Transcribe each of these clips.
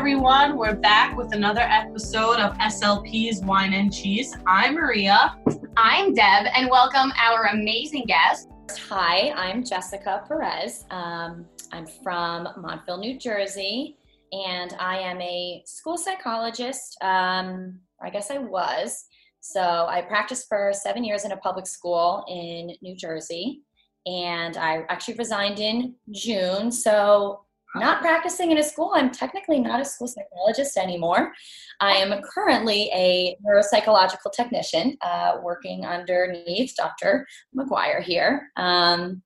everyone. We're back with another episode of SLP's Wine and Cheese. I'm Maria. I'm Deb, and welcome our amazing guest. Hi, I'm Jessica Perez. Um, I'm from Montville, New Jersey, and I am a school psychologist. Um, I guess I was. So I practiced for seven years in a public school in New Jersey, and I actually resigned in June. So not practicing in a school. I'm technically not a school psychologist anymore. I am currently a neuropsychological technician uh, working underneath Dr. McGuire here. Um,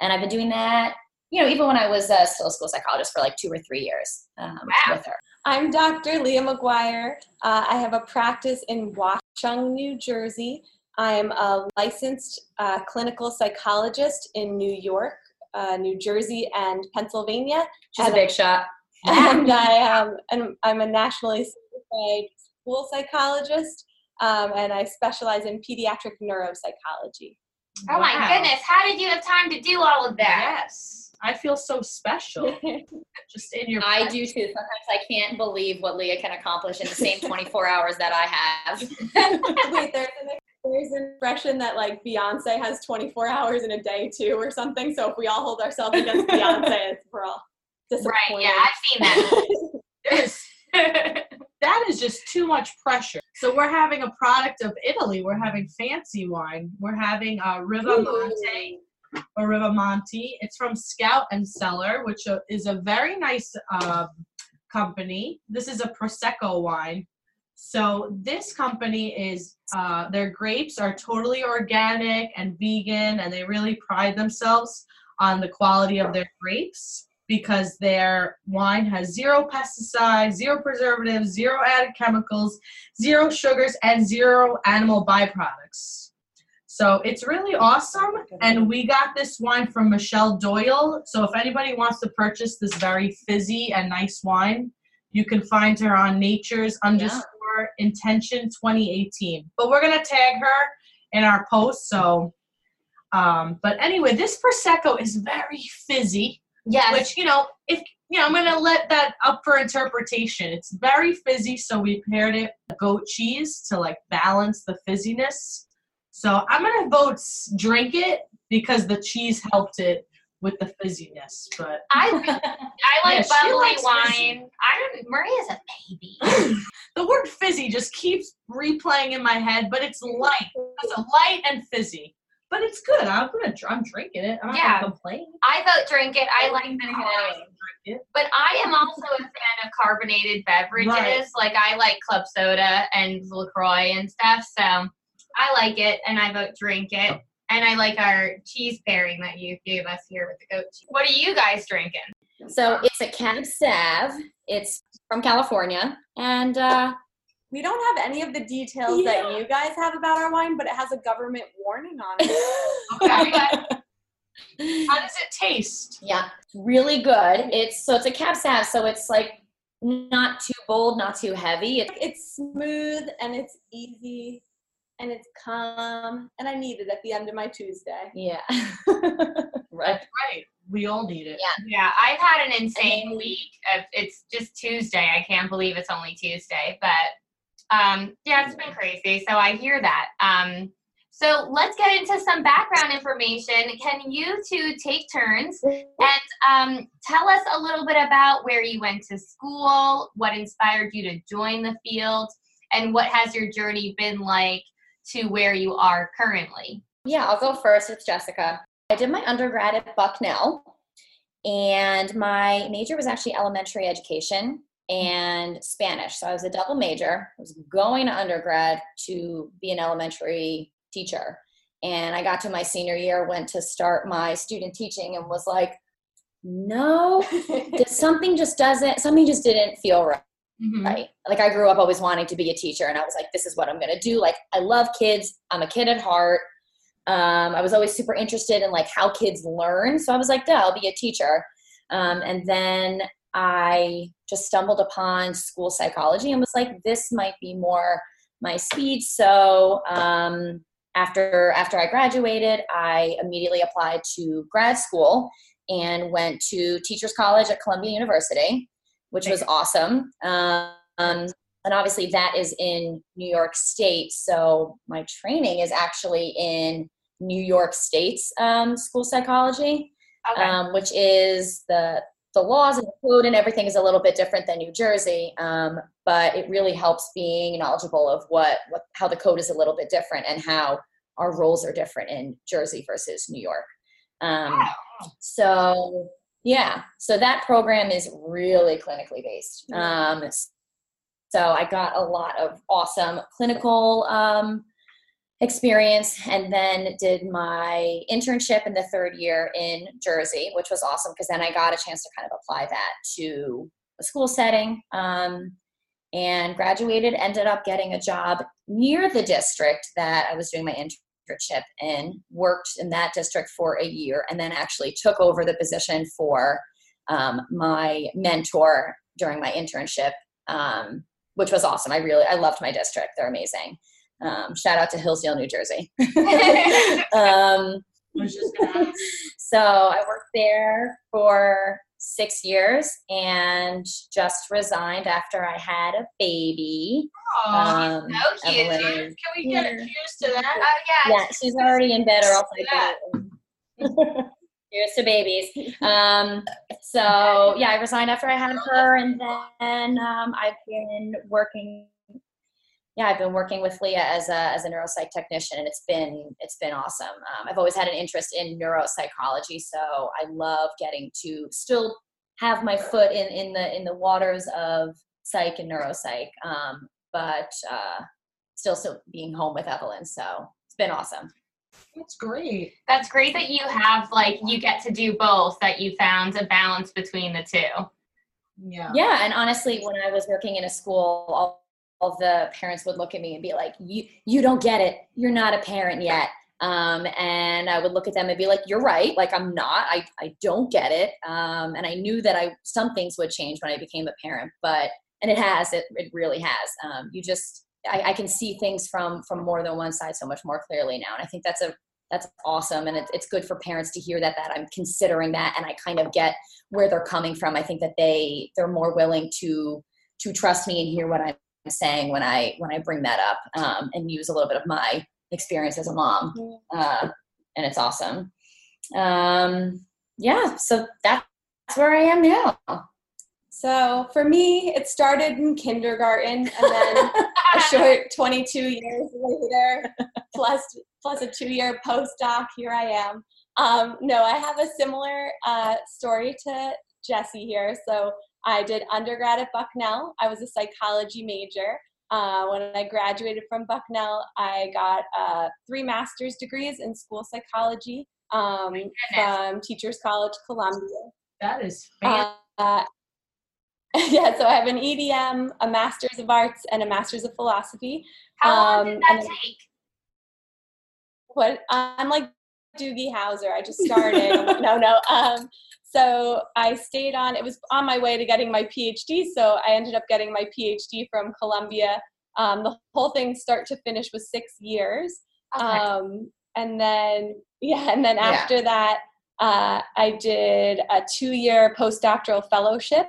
and I've been doing that, you know, even when I was uh, still a school psychologist for like two or three years um, wow. with her. I'm Dr. Leah McGuire. Uh, I have a practice in Watchung, New Jersey. I'm a licensed uh, clinical psychologist in New York uh, New Jersey and Pennsylvania. She's and, a big shot. And I um, and I'm a nationally certified school psychologist, um, and I specialize in pediatric neuropsychology. Oh wow. my goodness! How did you have time to do all of that? Yes, I feel so special. Just in your. I do too. Sometimes I can't believe what Leah can accomplish in the same 24 hours that I have. Wait, there's an there's an expression that like Beyonce has 24 hours in a day too, or something. So if we all hold ourselves against Beyonce, it's we're all disappointed. Right? Yeah, I've seen that. That is just too much pressure. So we're having a product of Italy. We're having fancy wine. We're having uh, Riva Monte or Riva Monte. It's from Scout and Cellar, which uh, is a very nice uh, company. This is a prosecco wine. So this company is uh, their grapes are totally organic and vegan, and they really pride themselves on the quality of their grapes because their wine has zero pesticides, zero preservatives, zero added chemicals, zero sugars, and zero animal byproducts. So it's really awesome. And we got this wine from Michelle Doyle. So if anybody wants to purchase this very fizzy and nice wine, you can find her on Nature's underscore intention 2018. But we're gonna tag her in our post. So, um, but anyway, this prosecco is very fizzy. Yeah. Which you know, if you know, I'm gonna let that up for interpretation. It's very fizzy, so we paired it with goat cheese to like balance the fizziness. So I'm gonna vote drink it because the cheese helped it with the fizziness. But I I like yeah, bubbly wine. I don't. Maria's a baby. the word fizzy just keeps replaying in my head, but it's light. It's a light and fizzy. But it's good. I'm gonna. I'm drinking it. I'm yeah. not complain. I vote drink it. I like it. But I am also a fan of carbonated beverages. Right. Like I like club soda and Lacroix and stuff. So I like it, and I vote drink it. Oh. And I like our cheese pairing that you gave us here with the goat cheese. What are you guys drinking? So it's a Cab Sav. It's from California. And uh, we don't have any of the details yeah. that you guys have about our wine, but it has a government warning on it. okay. How does it taste? Yeah, really good. It's so it's a Cab Sav, so it's like not too bold, not too heavy. It's, it's smooth and it's easy and it's calm and I need it at the end of my Tuesday. Yeah. right. right. We all need it. Yeah. Yeah. I've had an insane week. Of, it's just Tuesday. I can't believe it's only Tuesday. But um, yeah, it's been crazy. So I hear that. Um, so let's get into some background information. Can you two take turns and um, tell us a little bit about where you went to school, what inspired you to join the field, and what has your journey been like to where you are currently? Yeah, I'll go first. It's Jessica. I did my undergrad at Bucknell, and my major was actually elementary education and Spanish. So I was a double major. I was going to undergrad to be an elementary teacher. And I got to my senior year, went to start my student teaching, and was like, no, something just doesn't, something just didn't feel right. Mm-hmm. Right. Like I grew up always wanting to be a teacher and I was like, this is what I'm going to do. Like I love kids. I'm a kid at heart. Um, I was always super interested in like how kids learn. So I was like, yeah, I'll be a teacher. Um, and then I just stumbled upon school psychology and was like, this might be more my speed. So um, after after I graduated, I immediately applied to grad school and went to Teachers College at Columbia University which was awesome. Um, and obviously, that is in New York State. So my training is actually in New York State's um, school psychology, Okay. um, which is the the laws and the code and everything is a little bit different than New Jersey, um, but it really helps being knowledgeable of what, what how the code is a little bit different and how our roles are different in Jersey versus New York. Um, Wow. so yeah, so that program is really clinically based. Um, so I got a lot of awesome clinical um, experience and then did my internship in the third year in Jersey, which was awesome because then I got a chance to kind of apply that to a school setting um, and graduated, ended up getting a job near the district that I was doing my internship in, worked in that district for a year, and then actually took over the position for um, my mentor during my internship. Um, which was awesome. I really, I loved my district. They're amazing. Um, shout out to Hillsdale, New Jersey. um, I was just gonna ask. so I worked there for six years and just resigned after I had a baby. Aw, Um, so cute. Evelyn cheers. Can we get a Yeah. cheers to that? Oh yeah. yeah, she's already in bed or else. I Here's to babies. Um, so yeah, I resigned after I had her, and then um, I've been working. Yeah, I've been working with Leah as a as a neuropsych technician, and it's been it's been awesome. Um, I've always had an interest in neuropsychology, so I love getting to still have my foot in in the in the waters of psych and neuropsych, um, but uh, still still being home with Evelyn. So it's been awesome. That's great. That's great that you have like you get to do both. That you found a balance between the two. Yeah. Yeah, and honestly, when I was working in a school, all, all the parents would look at me and be like, "You, you don't get it. You're not a parent yet." Um, and I would look at them and be like, "You're right. Like I'm not. I, I don't get it." Um, and I knew that I some things would change when I became a parent, but and it has. It it really has. Um, you just I, I can see things from from more than one side so much more clearly now, and I think that's a that's awesome, and it's it's good for parents to hear that that I'm considering that, and I kind of get where they're coming from. I think that they they're more willing to to trust me and hear what I'm saying when I when I bring that up um, and use a little bit of my experience as a mom, uh, and it's awesome. Um, yeah, so that's where I am now. So for me, it started in kindergarten and then a short 22 years later, plus plus a two-year postdoc. Here I am. Um, no, I have a similar uh, story to Jesse here. So I did undergrad at Bucknell. I was a psychology major. Uh, when I graduated from Bucknell, I got uh, three master's degrees in school psychology um, from Teachers College Columbia. That is fantastic. Uh, yeah, so I have an EDM, a Master's of Arts, and a Master's of Philosophy. How long Um, did that take? What I'm like Doogie Howser. I just started. no, no. Um, so I stayed on. It was on my way to getting my PhD. So I ended up getting my PhD from Columbia. Um, the whole thing, start to finish, was six years. Okay. Um, and then yeah, and then Yeah. after that, uh, I did a two-year postdoctoral fellowship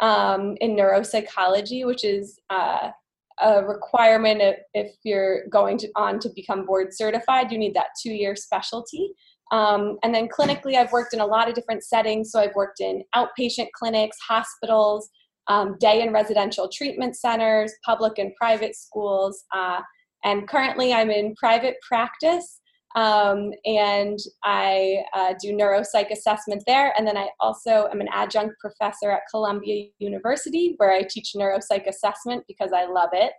um, in neuropsychology, which is uh, a requirement if, if you're going to, on to become board certified. You need that two-year specialty. Um, and then clinically, I've worked in a lot of different settings. So I've worked in outpatient clinics, hospitals, um, day and residential treatment centers, public and private schools. Uh, and currently, I'm in private practice. Um, and I uh, do neuropsych assessment there. And then I also am an adjunct professor at Columbia University, where I teach neuropsych assessment because I love it.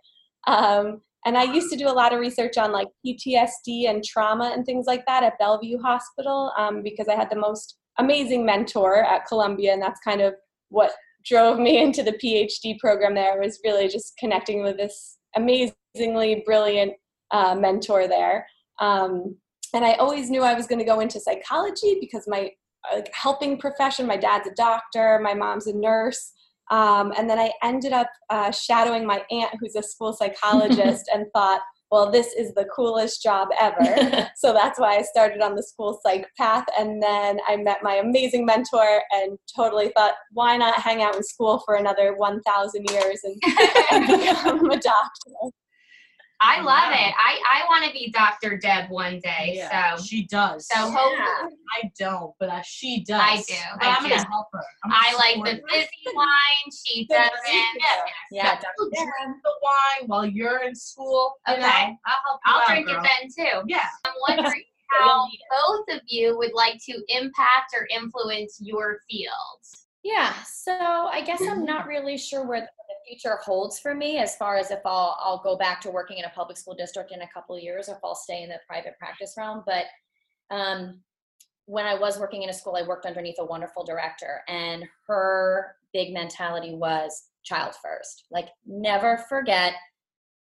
Um, and I used to do a lot of research on like PTSD and trauma and things like that at Bellevue Hospital um, because I had the most amazing mentor at Columbia, and that's kind of what drove me into the PhD program there. Was really just connecting with this amazingly brilliant uh, mentor there. Um, and I always knew I was going to go into psychology because my like, helping profession. My dad's a doctor. My mom's a nurse. Um, and then I ended up uh, shadowing my aunt, who's a school psychologist, and thought, well, this is the coolest job ever. so that's why I started on the school psych path. And then I met my amazing mentor and totally thought, why not hang out in school for another 1,000 years and, and become a doctor? I Oh, love wow. it. I, I want to be Dr. Deb one day. Yeah, So she does. so hopefully I don't, but uh, she does. I do, But I am gonna help her. I'm I like the fizzy wine. She doesn't. Yeah, Yeah. I'll drink the wine while you're in school. you know? Okay. I'll help you I'll out, drink girl. it then too. Yeah. I'm wondering how both of you would like to impact or influence your fields. Yeah, so I guess I'm not really sure where the future holds for me as far as if I'll I'll go back to working in a public school district in a couple of years or if I'll stay in the private practice realm. But um, when I was working in a school, I worked underneath a wonderful director, and her big mentality was child first. Like, never forget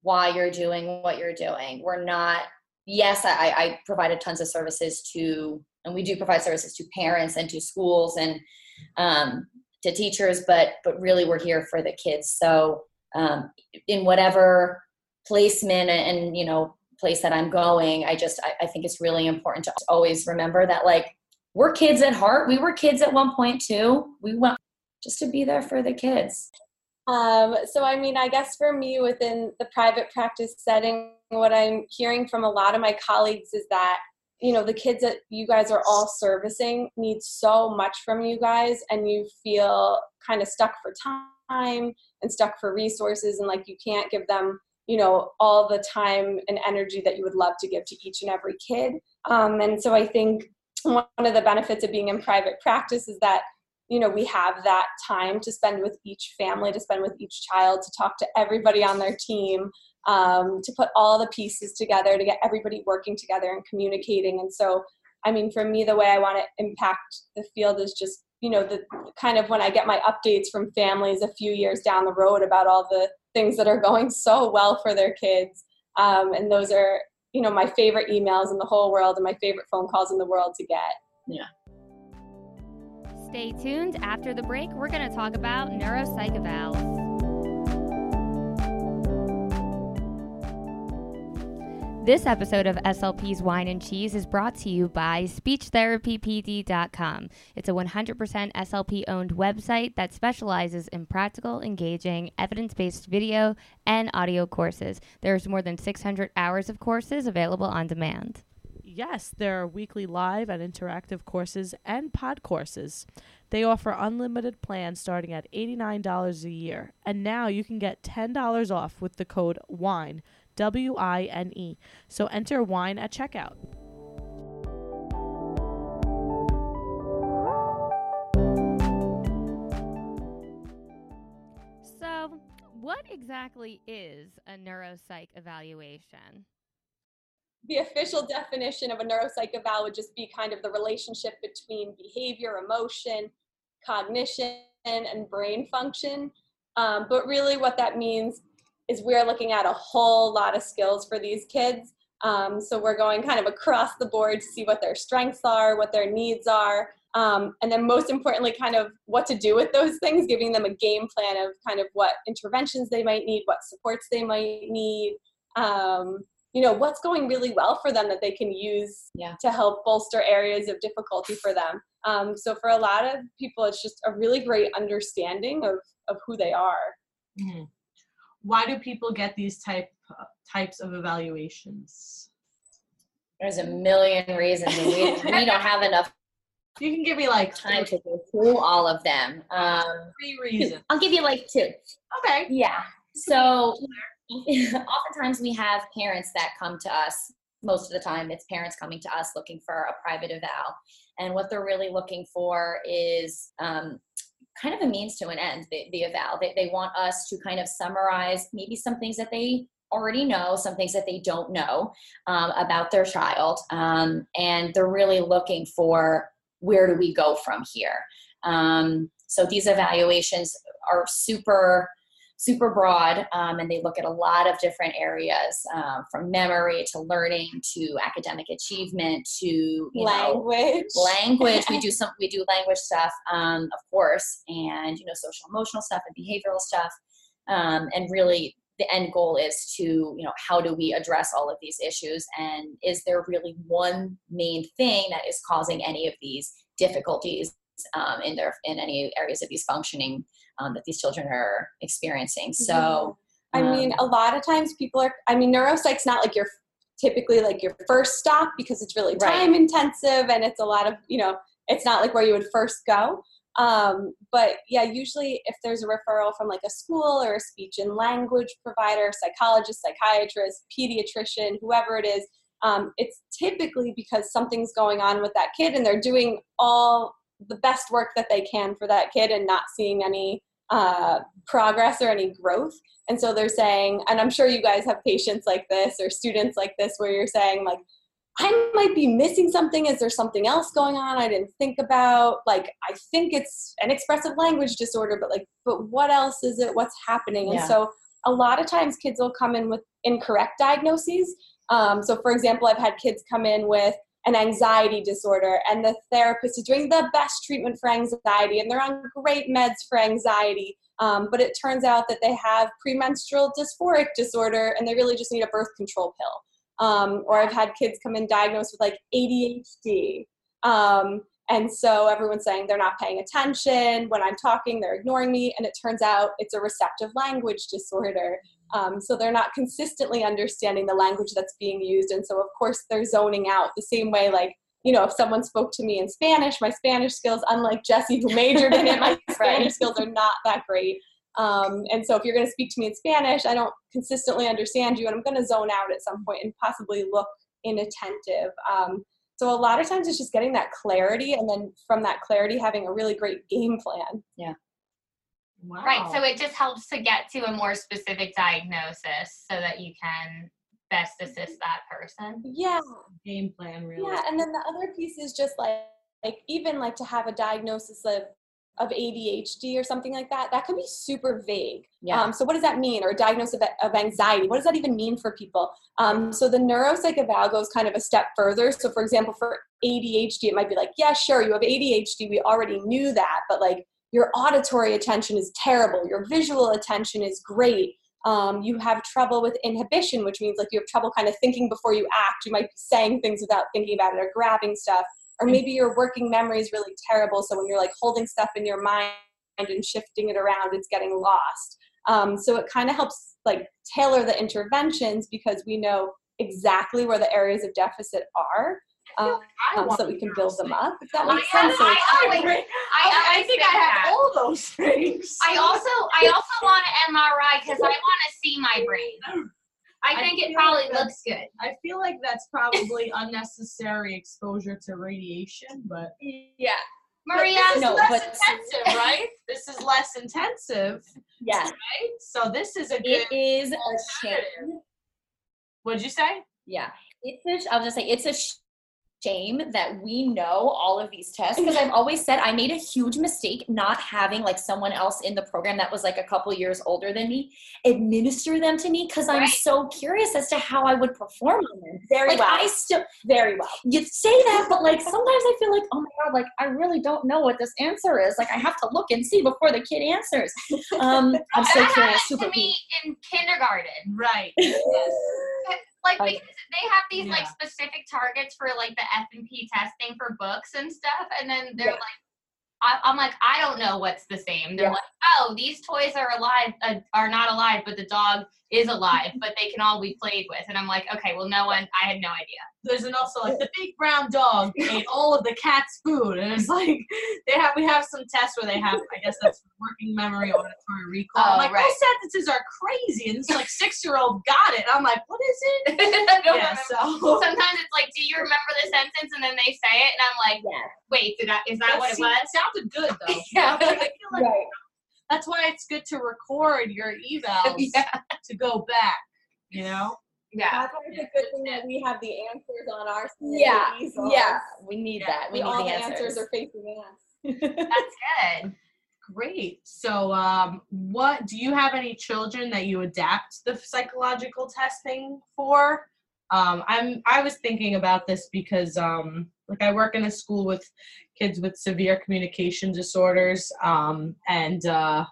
why you're doing what you're doing. We're not. Yes, I, I provided tons of services to, and we do provide services to parents and to schools and um, to teachers, but but really we're here for the kids. So um, in whatever placement and, you know place that I'm going, I just I, I think it's really important to always remember that like we're kids at heart. We were kids at one point too. We want just to be there for the kids. Um, so, I mean, I guess for me within the private practice setting, what I'm hearing from a lot of my colleagues is that, you know, the kids that you guys are all servicing need so much from you guys, and you feel kind of stuck for time and stuck for resources, and like you can't give them, you know, all the time and energy that you would love to give to each and every kid. Um, and so I think one of the benefits of being in private practice is that you know we have that time to spend with each family to spend with each child to talk to everybody on their team um, to put all the pieces together to get everybody working together and communicating and so i mean for me the way i want to impact the field is just you know the kind of when i get my updates from families a few years down the road about all the things that are going so well for their kids um, and those are you know my favorite emails in the whole world and my favorite phone calls in the world to get Yeah. Stay tuned. After the break, we're going to talk about neuropsych evals. This episode of SLP's Wine and Cheese is brought to you by SpeechTherapyPD.com. It's a 100% SLP owned website that specializes in practical, engaging, evidence based video and audio courses. There's more than 600 hours of courses available on demand. Yes, there are weekly live and interactive courses and pod courses. They offer unlimited plans starting at $89 a year. And now you can get $10 off with the code WINE, W I N E. So enter WINE at checkout. So, what exactly is a neuropsych evaluation? the official definition of a neuropsych eval would just be kind of the relationship between behavior, emotion, cognition, and brain function. Um, but really, what that means is we're looking at a whole lot of skills for these kids. Um, so we're going kind of across the board to see what their strengths are, what their needs are, um, and then most importantly, kind of what to do with those things, giving them a game plan of kind of what interventions they might need, what supports they might need. Um, you know what's going really well for them that they can use Yeah. to help bolster areas of difficulty for them um, so for a lot of people it's just a really great understanding of of who they are Mhm. Why do people get these type uh, types of evaluations? There's a million reasons, we, we don't have enough You can give me like time to go through all of them. Um, three reasons. I'll give you like two. Okay. Yeah. So oftentimes we have parents that come to us. Most of the time, it's parents coming to us looking for a private eval. And what they're really looking for is um, kind of a means to an end, the, the eval. They, they want us to kind of summarize maybe some things that they already know, some things that they don't know um, about their child. Um, and they're really looking for where do we go from here. Um, so these evaluations are super super broad um, and they look at a lot of different areas um, from memory to learning to academic achievement to you know, language. language. We do some we do language stuff um, of course and you know social emotional stuff and behavioral stuff um, and really the end goal is to you know how do we address all of these issues and is there really one main thing that is causing any of these difficulties um, in their in any areas of these functioning um, that these children are experiencing so I mean, um, a lot of times people are, I mean, neuropsych's not like your typically like your first stop because it's really Right. time intensive and it's a lot of, you know, it's not like where you would first go. Um, but yeah, usually if there's a referral from like a school or a speech and language provider, psychologist, psychiatrist, pediatrician, whoever it is, um, it's typically because something's going on with that kid and they're doing all the best work that they can for that kid and not seeing any uh, progress or any growth. And so they're saying, and I'm sure you guys have patients like this or students like this where you're saying, like, I might be missing something. Is there something else going on I didn't think about? Like, I think it's an expressive language disorder, but like, but what else is it? What's happening? And so a lot of times kids will come in with incorrect diagnoses. Um, so, for example, I've had kids come in with an anxiety disorder, and the therapist is doing the best treatment for anxiety, and they're on great meds for anxiety. Um, but it turns out that they have premenstrual dysphoric disorder, and they really just need a birth control pill. Um, or I've had kids come in diagnosed with like ADHD. Um, and so everyone's saying they're not paying attention. When I'm talking, they're ignoring me. And it turns out it's a receptive language disorder. Um, so they're not consistently understanding the language that's being used. And so, of course, they're zoning out the same way, like, you know, if someone spoke to me in Spanish, my Spanish skills, unlike Jesse, who majored in it, my Spanish skills are not that great. Um, and so, if you're going to speak to me in Spanish, I don't consistently understand you, and I'm going to zone out at some point and possibly look inattentive. Um, so, a lot of times it's just getting that clarity, and then from that clarity, having a really great game plan. Wow. Right. So it just helps to get to a more specific diagnosis so that you can best assist that person. Yeah, game plan really. Yeah, and then the other piece is just like, like even like to have a diagnosis of of ADHD or something like that. That can be super vague. Yeah. Um, so what does that mean? Or a diagnosis of, of anxiety? What does that even mean for people? Um, so the neuropsych eval goes kind of a step further. So for example, for ADHD, it might be like, yeah, sure, you have ADHD. We already knew that, but like your auditory attention is terrible. Your visual attention is great. Um, you have trouble with inhibition, which means like you have trouble kind of thinking before you act. You might be saying things without thinking about it or grabbing stuff. Or maybe your working memory is really terrible. So when you're like holding stuff in your mind and shifting it around, it's getting lost. Um, so it kind of helps like tailor the interventions because we know exactly where the areas of deficit are, um, I um, so that we can build them up. If that I makes have- sense. So I it's- always- I, I, I think I have that. all those things. I also I also want an MRI because I want to see my brain. I I think it probably like looks good. I feel like that's probably unnecessary exposure to radiation, but yeah. Maria, this is No, less but- intensive, right? This is less intensive, Yeah. right? So this is a good. It is a shame. alternative. What'd you say? Yeah. It's a, sh- I'll just say it's a sh- shame that we know all of these tests because I've always said I made a huge mistake not having like someone else in the program that was like a couple years older than me administer them to me because I'm so curious as to how I would perform on them. Very like well. I still Very well. you say that, but like sometimes I feel like, oh my god, like I really don't know what this answer is. Like I have to look and see before the kid answers. Um, I'm so that curious. Super to me in kindergarten. Right. Like because they have these like specific targets for like the F and P testing for books and stuff, and then they're Yeah. like, I, I'm like, I don't know what's the same. They're Yeah. like, oh, these toys are alive, uh, are not alive, but the dog is alive, but they can all be played with. And I'm like, okay, well, no one, I had no idea. There's an also like the big brown dog ate all of the cat's food, and it's like they have we have some tests where they have I guess that's working memory, auditory recall. I'm Oh, like right. those sentences are crazy, and this like six year old got it. I'm like, what is it? Yeah, remember. so Sometimes it's like, do you remember the sentence? And then they say it, and I'm like, Yeah. wait, did I, is that what it see- was? sounded good though. Yeah. Like Right. that's why it's good to record your evals Yeah. to go back. You know, Yeah. That's why it's a good thing that we have the answers on our side. Yeah. easels. Yeah. We need Yeah, that. We We, need all the the answers. answers are facing us. That's good. great. So, um, what do you have any children that you adapt the psychological testing for? Um, I'm I was thinking about this because um, like I work in a school with kids with severe communication disorders, um, and uh,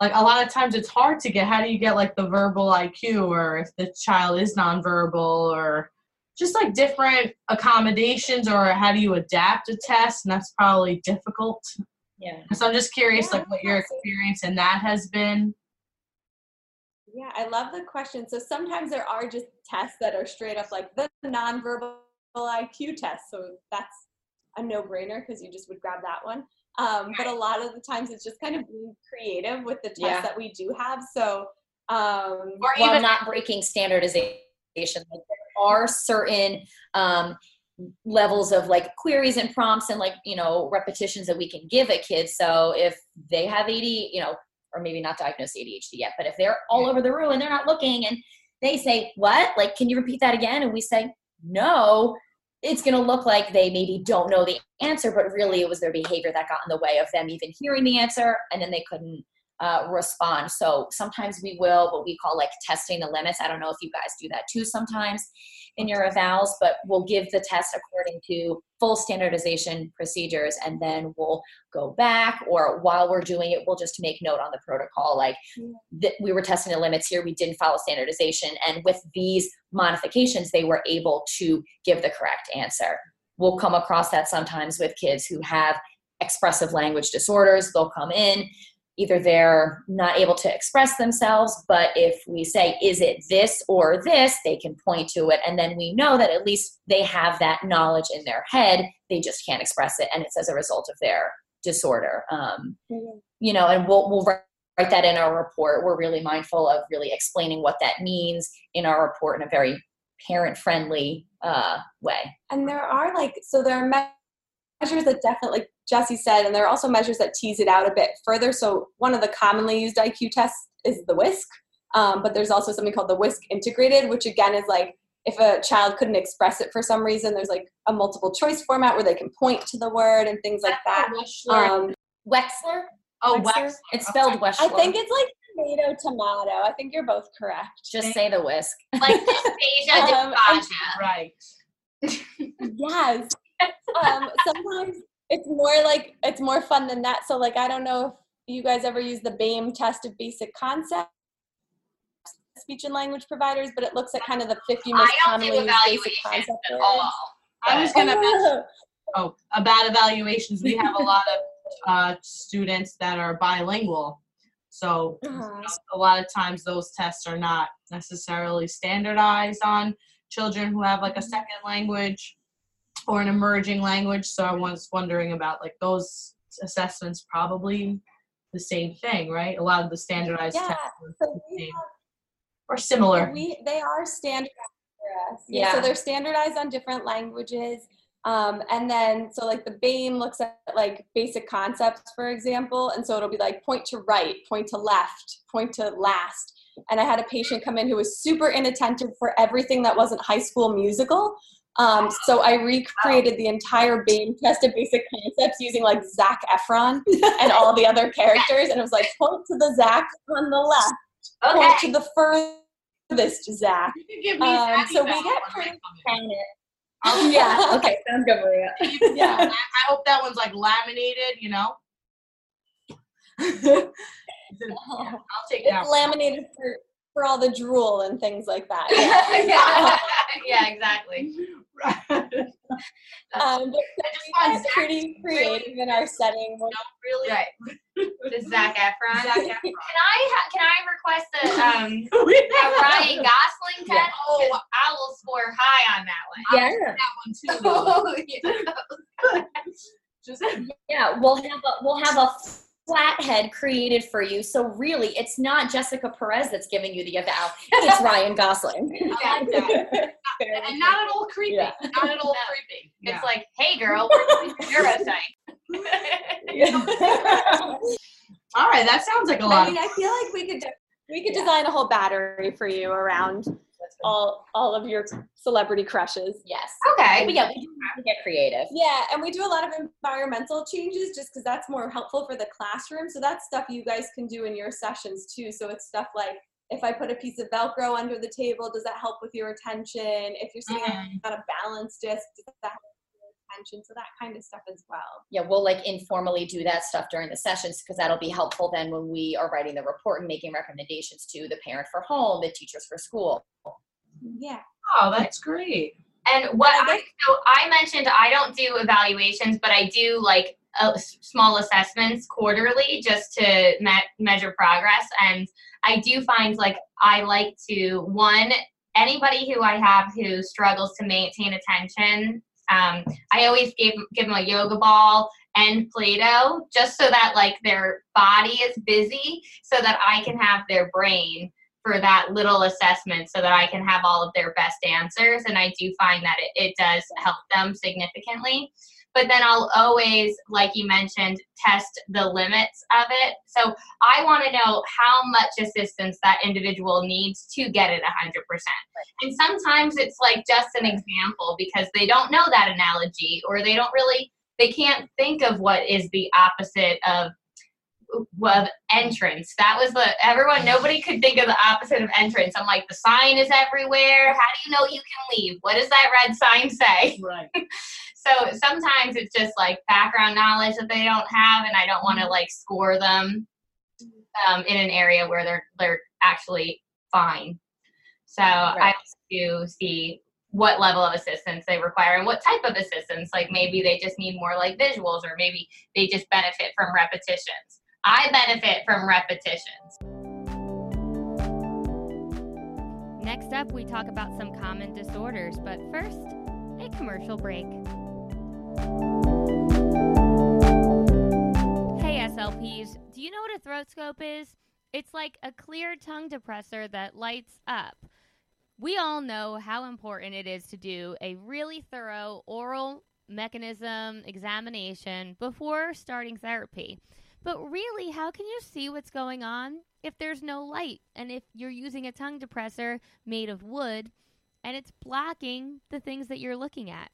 like a lot of times it's hard to get how do you get like the verbal IQ or if the child is nonverbal or just like different accommodations or how do you adapt a test and that's probably difficult. Yeah. So I'm just curious like what your experience in that has been. Yeah, I love the question. So sometimes there are just tests that are straight up like the nonverbal IQ test. So that's a no brainer because you just would grab that one. Um, but a lot of the times it's just kind of being creative with the tests Yeah. that we do have. So, um, Or while even not breaking standardization. Like there are certain um, levels of like queries and prompts and like you know repetitions that we can give a kid. So if they have AD, you know, or maybe not diagnosed ADHD yet, but if they're all over the room and they're not looking and they say, "What? Like, can you repeat that again?" and we say, "No." It's going to look like they maybe don't know the answer, but really it was their behavior that got in the way of them even hearing the answer, and then they couldn't uh, respond. So sometimes we will, what we call like testing the limits. I don't know if you guys do that too sometimes in your evals, but we'll give the test according to full standardization procedures and then we'll go back or while we're doing it, we'll just make note on the protocol like that we were testing the limits here, we didn't follow standardization. And with these modifications, they were able to give the correct answer. We'll come across that sometimes with kids who have expressive language disorders. They'll come in, either they're not able to express themselves, but if we say, is it this or this, they can point to it. And then we know that at least they have that knowledge in their head. They just can't express it. And it's as a result of their disorder. Um, you know, and we'll, we'll write write that in our report. We're really mindful of really explaining what that means in our report in a very parent friendly uh, way. And there are like, so there are measures that definitely, like Jesse said, and there are also measures that tease it out a bit further. So one of the commonly used IQ tests is the WISC, um, but there's also something called the WISC integrated, which again is like if a child couldn't express it for some reason, there's like a multiple choice format where they can point to the word and things like that. Um, Wechsler? oh, Wechsler? Wechsler. It's spelled Okay. Wechsler. I think it's like tomato tomato. I think you're both correct. Just say the whisk. like dysphagia, Um, dysphagia. Right. yes. Um, sometimes it's more like it's more fun than that. So like I don't know if you guys ever use the Boehm test of basic concepts, speech and language providers, but it looks at kind of the 50 most I don't do commonly used basic evaluations concept at all. I was gonna mention Oh, about evaluations. We have a lot of uh, students that are bilingual, so uh-huh. a lot of times those tests are not necessarily standardized on children who have like a second language or an emerging language. So I was wondering about like those assessments probably the same thing, right? A lot of the standardized Yeah, tests are So the we same have or similar. We they are standardized for us. Yeah. So they're standardized on different languages. Um, and then so like the Boehm looks at like basic concepts, for example, and so it'll be like point to right, point to left, point to last. And I had a patient come in who was super inattentive for everything that wasn't High School Musical. Um, so I recreated the entire Boehm test of basic concepts using like Zac Efron and all the other characters, and it was like point to the Zac on the left point to the furthest Zac. You can give me Um, so we email get when I pretty-. Oh, yeah. Okay. Sounds good, Maria. Yeah. I hope that one's like laminated, you know. I'll take that. It's one. laminated for, for all the drool and things like that. yeah. yeah, exactly. Um, but just we Zach pretty creative in our setting. We're- really. Right. Just Zac Efron. Zac Efron. Can I ha- can I request a um a Ryan Gosling test? Yeah. Oh, I will score high on that one. Yeah. that one too. though. one. Just Yeah. We'll have a we'll have a flathead created for you. So really, it's not Jessica Perez that's giving you the eval. It's Ryan Gosling. I like that. and not at all creepy. Yeah. Not at all No. creepy. It's like, hey girl, where's the neuropsych? all right, that sounds like a I lot. mean, I feel like we could we could Yeah. design a whole battery for you around all all of your celebrity crushes. yes. okay. But yeah, we do have to get creative. Yeah, and we do a lot of environmental changes just because that's more helpful for the classroom. So that's stuff you guys can do in your sessions too. So it's stuff like if I put a piece of Velcro under the table, does that help with your attention? If you're sitting Mm. on a balance disc, does that help your attention. So that kind of stuff as well. Yeah, we'll like informally do that stuff during the sessions because that'll be helpful then when we are writing the report and making recommendations to the parent for home, the teachers for school. Yeah. Oh, that's great. And what I, so I mentioned, I don't do evaluations, but I do like uh, small assessments quarterly just to me- measure progress. And I do find like I like to one anybody who I have who struggles to maintain attention. Um, I always give give them a yoga ball and Play-Doh just so that like their body is busy, so that I can have their brain for that little assessment so that I can have all of their best answers. And I do find that it, it does help them significantly. But then I'll always, like you mentioned, test the limits of it. So I want to know how much assistance that individual needs to get it 100%. And sometimes it's like just an example because they don't know that analogy or they don't really, they can't think of what is the opposite of of entrance. That was the everyone nobody could think of the opposite of entrance. I'm like the sign is everywhere. How do you know you can leave? What does that red sign say? Right. So sometimes it's just like background knowledge that they don't have and I don't want to like score them um, in an area where they're they're actually fine. So I Right. have to see what level of assistance they require and what type of assistance. Like maybe they just need more like visuals or maybe they just benefit from repetitions. I benefit from repetitions. Next up, we talk about some common disorders, but first, a commercial break. Hey, SLPs, do you know what a throat scope is? It's like a clear tongue depressor that lights up. We all know how important it is to do a really thorough oral mechanism examination before starting therapy. But really, how can you see what's going on if there's no light and if you're using a tongue depressor made of wood and it's blocking the things that you're looking at?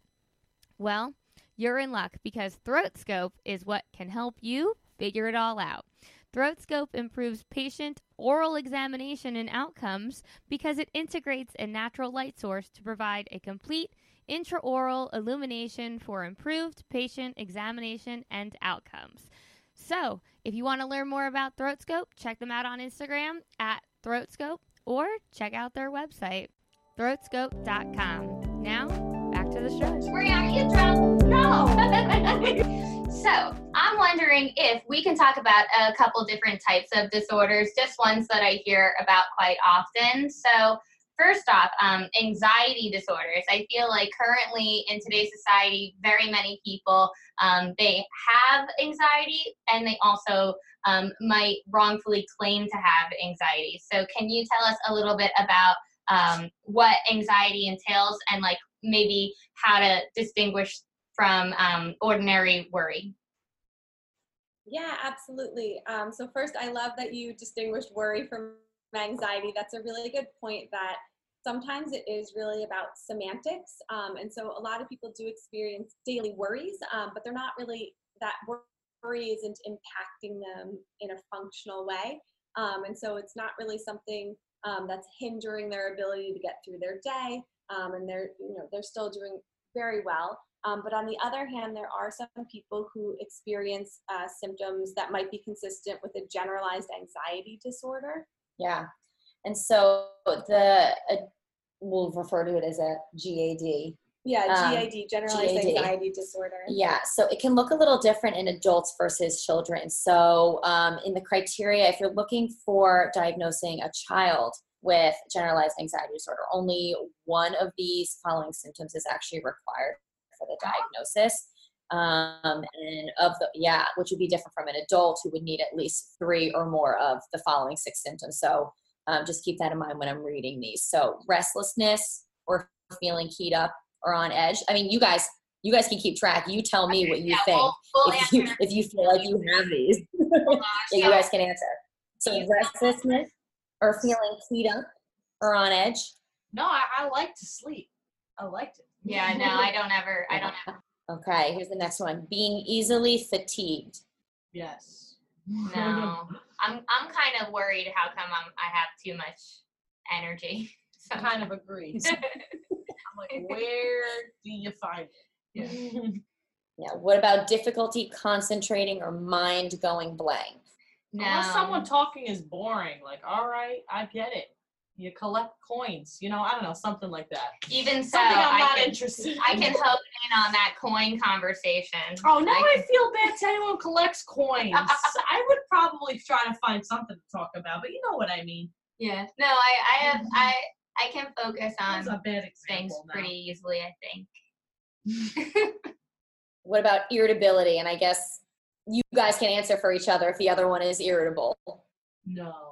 Well, you're in luck because ThroatScope is what can help you figure it all out. ThroatScope improves patient oral examination and outcomes because it integrates a natural light source to provide a complete intraoral illumination for improved patient examination and outcomes. So, if you want to learn more about ThroatScope, check them out on Instagram at ThroatScope or check out their website, throatscope.com. Now, back to the show. Are you drunk? No. so I'm wondering if we can talk about a couple different types of disorders, just ones that I hear about quite often. So first off, um, anxiety disorders. I feel like currently in today's society, very many people um, they have anxiety and they also um, might wrongfully claim to have anxiety. So can you tell us a little bit about um, what anxiety entails and like maybe how to distinguish from um, ordinary worry. Yeah, absolutely. Um, so first, I love that you distinguished worry from anxiety. That's a really good point. That sometimes it is really about semantics, um, and so a lot of people do experience daily worries, um, but they're not really that worry isn't impacting them in a functional way, um, and so it's not really something um, that's hindering their ability to get through their day, um, and they're you know they're still doing very well. Um, but on the other hand, there are some people who experience uh, symptoms that might be consistent with a generalized anxiety disorder. Yeah. And so the, uh, we'll refer to it as a GAD. Yeah, Um, GAD, generalized GAD. anxiety disorder. Yeah, so it can look a little different in adults versus children. So, um, in the criteria, if you're looking for diagnosing a child with generalized anxiety disorder, only one of these following symptoms is actually required for the diagnosis. Um, and of the, yeah, which would be different from an adult who would need at least three or more of the following six symptoms. So, um, just keep that in mind when I'm reading these. So, restlessness or feeling keyed up or on edge. I mean, you guys, you guys can keep track. You tell me what you Yeah, think we'll- we'll if you if you feel like you have these. Gosh, Yeah, you guys can answer. So restlessness or feeling keyed up or on edge. No, I, I like to sleep. I like to Yeah, no, I don't ever. I don't ever. Okay, here's the next one. Being easily fatigued. Yes. No, I'm. I'm kind of worried. How come I'm? I have too much energy. So kind of agree. I'm like, where do you find it? Yeah. Yeah. What about difficulty concentrating or mind going blank? No. Unless someone talking is boring, like, all right, I get it. You collect coins, you know, I don't know, something like that. Even so, Something I'm I not can, interested. I can hone in on that coin conversation. Oh, now I I feel bad to anyone collects coins. I would probably try to find something to talk about, but you know what I mean. Yeah. No, I, I have, mm-hmm. I, I can focus on a bad things now. pretty easily. I think. What about irritability? And I guess you guys can answer for each other if the other one is irritable. No.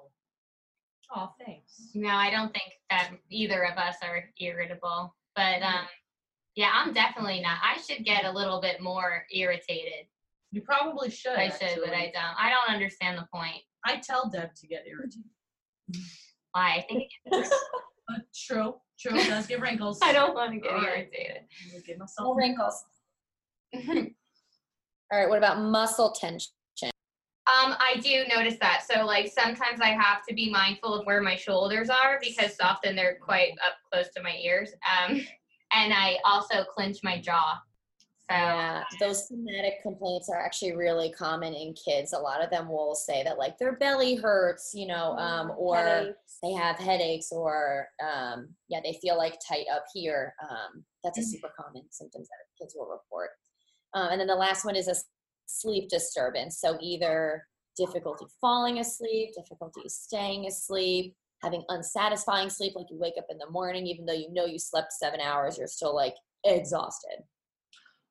Oh, thanks. No, I don't think that either of us are irritable. But um, yeah, I'm definitely not. I should get a little bit more irritated. You probably should. I should, but I don't. I don't understand the point. I tell Deb to get irritated. Why? I think it gets, But true, true. Does get wrinkles. I don't want to get All right. irritated. I'm give myself No wrinkles. All right. What about muscle tension? Um, I do notice that. So like sometimes I have to be mindful of where my shoulders are because often they're quite up close to my ears. Um, and I also clench my jaw. So Yeah, those somatic complaints are actually really common in kids. A lot of them will say that like their belly hurts, you know, um, or Headaches. they have headaches, or um, yeah, they feel like tight up here. Um, that's a super common symptoms that kids will report. Um, and then the last one is a sleep disturbance. So either difficulty falling asleep, difficulty staying asleep, having unsatisfying sleep, like you wake up in the morning, even though you know you slept seven hours, you're still like exhausted.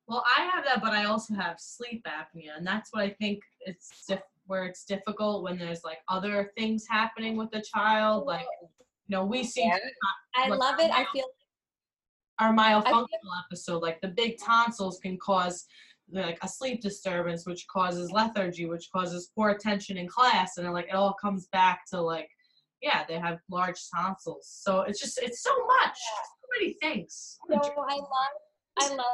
Well, I have that, but I also have sleep apnea, and that's what I think it's diff- where it's difficult when there's like other things happening with the child. Like, you know, we see Yeah. I Like, love it. I feel our myofunctional episode, like the big tonsils can cause like a sleep disturbance, which causes lethargy, which causes poor attention in class, and like it all comes back to like, yeah, they have large tonsils. So it's just it's so much, so many things. So I love, I love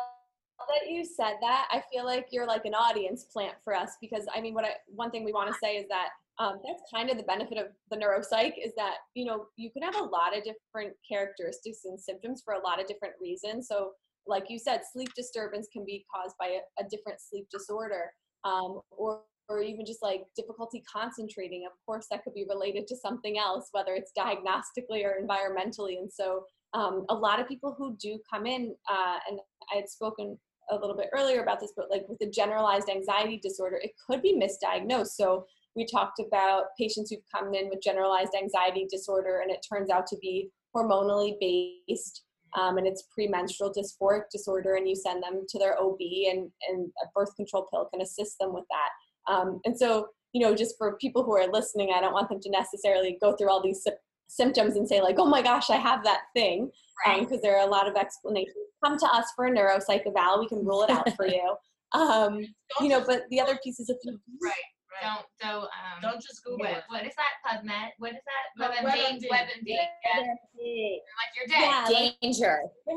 that you said that. I feel like you're like an audience plant for us because I mean, what I one thing we want to say is that um, that's kind of the benefit of the neuropsych is that you know you can have a lot of different characteristics and symptoms for a lot of different reasons. So, like you said, sleep disturbance can be caused by a, a different sleep disorder, um, or or even just like difficulty concentrating. Of course, that could be related to something else, whether it's diagnostically or environmentally. And so, um, a lot of people who do come in, uh, and I had spoken a little bit earlier about this, but like with a generalized anxiety disorder, it could be misdiagnosed. So we talked about patients who've come in with generalized anxiety disorder, and it turns out to be hormonally based. Um, and it's premenstrual dysphoric disorder, and you send them to their OB, and, and a birth control pill can assist them with that. Um, and so, you know, just for people who are listening, I don't want them to necessarily go through all these sy- symptoms and say, like, oh my gosh, I have that thing right. because there are a lot of explanations. Come to us for a neuropsych eval. We can rule it out for you. Um, you know, but the other pieces of right, right. don't don't um Don't just Google what, it. what is that PubMed? What is that? No, WebMD. WebMD. WebMD. Yeah. Like you're dead. Yeah, Danger.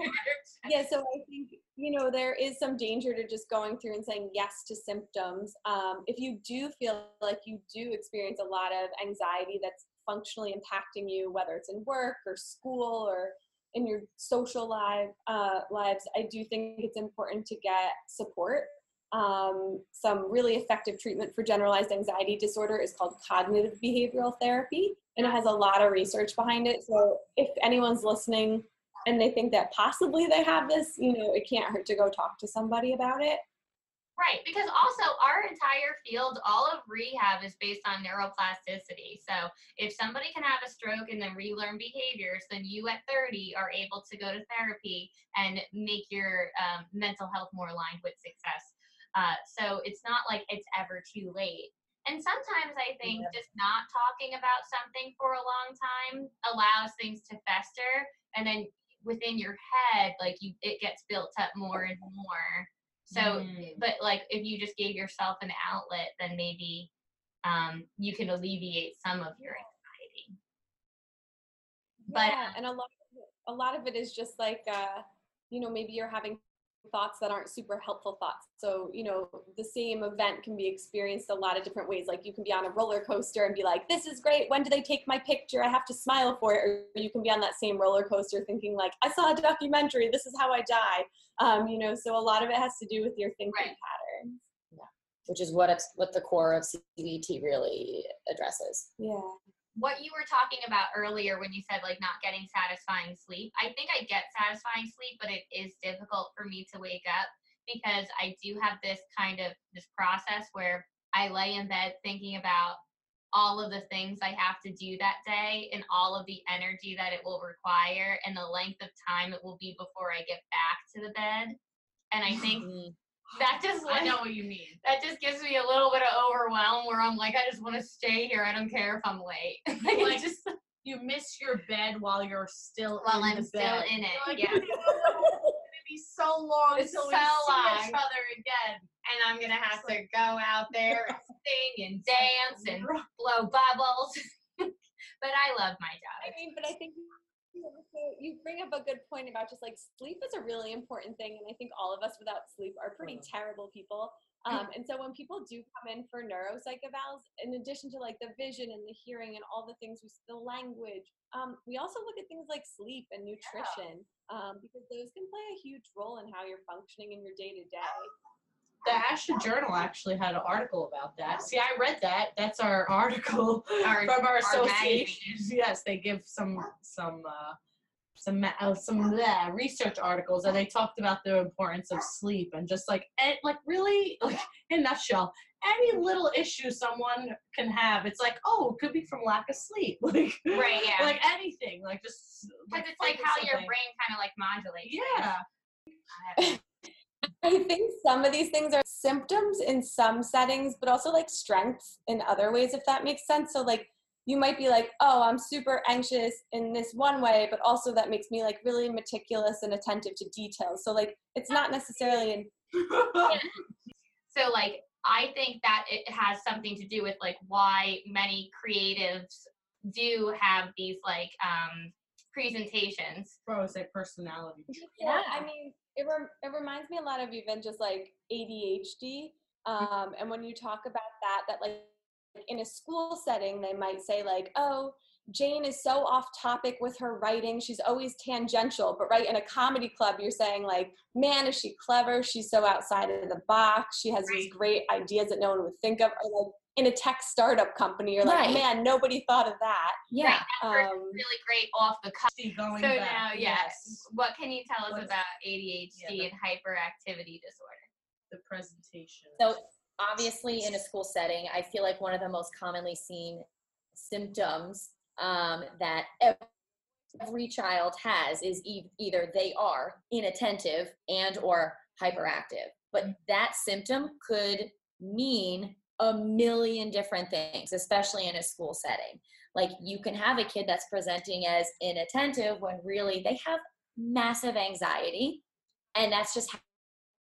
yeah so i think you know there is some danger to just going through and saying yes to symptoms um, if you do feel like you do experience a lot of anxiety that's functionally impacting you whether it's in work or school or in your social life uh, lives i do think it's important to get support um, some really effective treatment for generalized anxiety disorder is called cognitive behavioral therapy and it has a lot of research behind it so if anyone's listening and they think that possibly they have this, you know, it can't hurt to go talk to somebody about it. Right, because also our entire field, all of rehab is based on neuroplasticity. So if somebody can have a stroke and then relearn behaviors, then you at 30 are able to go to therapy and make your um, mental health more aligned with success. Uh, so it's not like it's ever too late. And sometimes I think just not talking about something for a long time allows things to fester, and then within your head, like you, it gets built up more and more. So, Mm. but like if you just gave yourself an outlet, then maybe um, you can alleviate some of your anxiety. But yeah, and a lot, of it, a lot of it is just like, uh, you know, maybe you're having thoughts that aren't super helpful thoughts. So, you know, the same event can be experienced a lot of different ways. Like you can be on a roller coaster and be like, this is great. When do they take my picture? I have to smile for it. Or you can be on that same roller coaster thinking, like, I saw a documentary. This is how I die. Um, you know, so a lot of it has to do with your thinking Right. patterns. Yeah. Which is what it's what the core of CBT really addresses. Yeah. What you were talking about earlier when you said like not getting satisfying sleep i think i get satisfying sleep but it is difficult for me to wake up because i do have this kind of this process where i lay in bed thinking about all of the things i have to do that day and all of the energy that it will require and the length of time it will be before i get back to the bed and i think Mm. That just I know what you mean. that just gives me a little bit of overwhelm where I'm like, I just want to stay here. I don't care if I'm late. like, Like, just You miss your bed while you're still while in I'm the still bed. in it. Like, yeah. it's gonna be so long It's until we so see long. each other again. And I'm gonna have to go out there and sing and dance and blow bubbles. but I love my job. I mean, but I think you know, so you bring up a good point about just like sleep is a really important thing, and I think all of us without sleep are pretty terrible people. Um, and so when people do come in for neuropsych evals, in addition to like the vision and the hearing and all the things, we the language, um, we also look at things like sleep and nutrition um, because those can play a huge role in how you're functioning in your day to day. The Ashton Journal actually had an article about that. See, I read that. That's our article Our- from our our association. Yes, they give some some uh, some uh, some bleh, research articles, and they talked about the importance of sleep and just like and like really like in a nutshell, any little issue someone can have, it's like oh, it could be from lack of sleep, like Right, yeah. like anything, like just Because it's like how your brain kind of like modulates. Yeah. Things. I think some of these things are symptoms in some settings, but also like strengths in other ways, if that makes sense. So, like, you might be like, oh, I'm super anxious in this one way, but also that makes me like really meticulous and attentive to details. So, like, it's not necessarily in So like I think that it has something to do with like why many creatives do have these like um presentations. Bro, say personality. Yeah, I mean, it, rem- it reminds me a lot of even just like ADHD. Um, and when you talk about that, that like in a school setting, they might say like, oh, Jane is so off topic with her writing. She's always tangential. But right in a comedy club, you're saying like, man, is she clever? She's so outside of the box. She has these great ideas that no one would think of. Or like in a tech startup company, you're like, Right. man, nobody thought of that. Yeah. That person's Um, really great off the cuff. Going So back. now, yes. What can you tell us What's- about ADHD Yeah, the- and hyperactivity disorder? the presentation. So obviously, in a school setting, I feel like one of the most commonly seen symptoms um, that every child has is e- either they are inattentive and or hyperactive. But that symptom could mean a million different things, especially in a school setting. Like you can have a kid that's presenting as inattentive when really they have massive anxiety, and that's just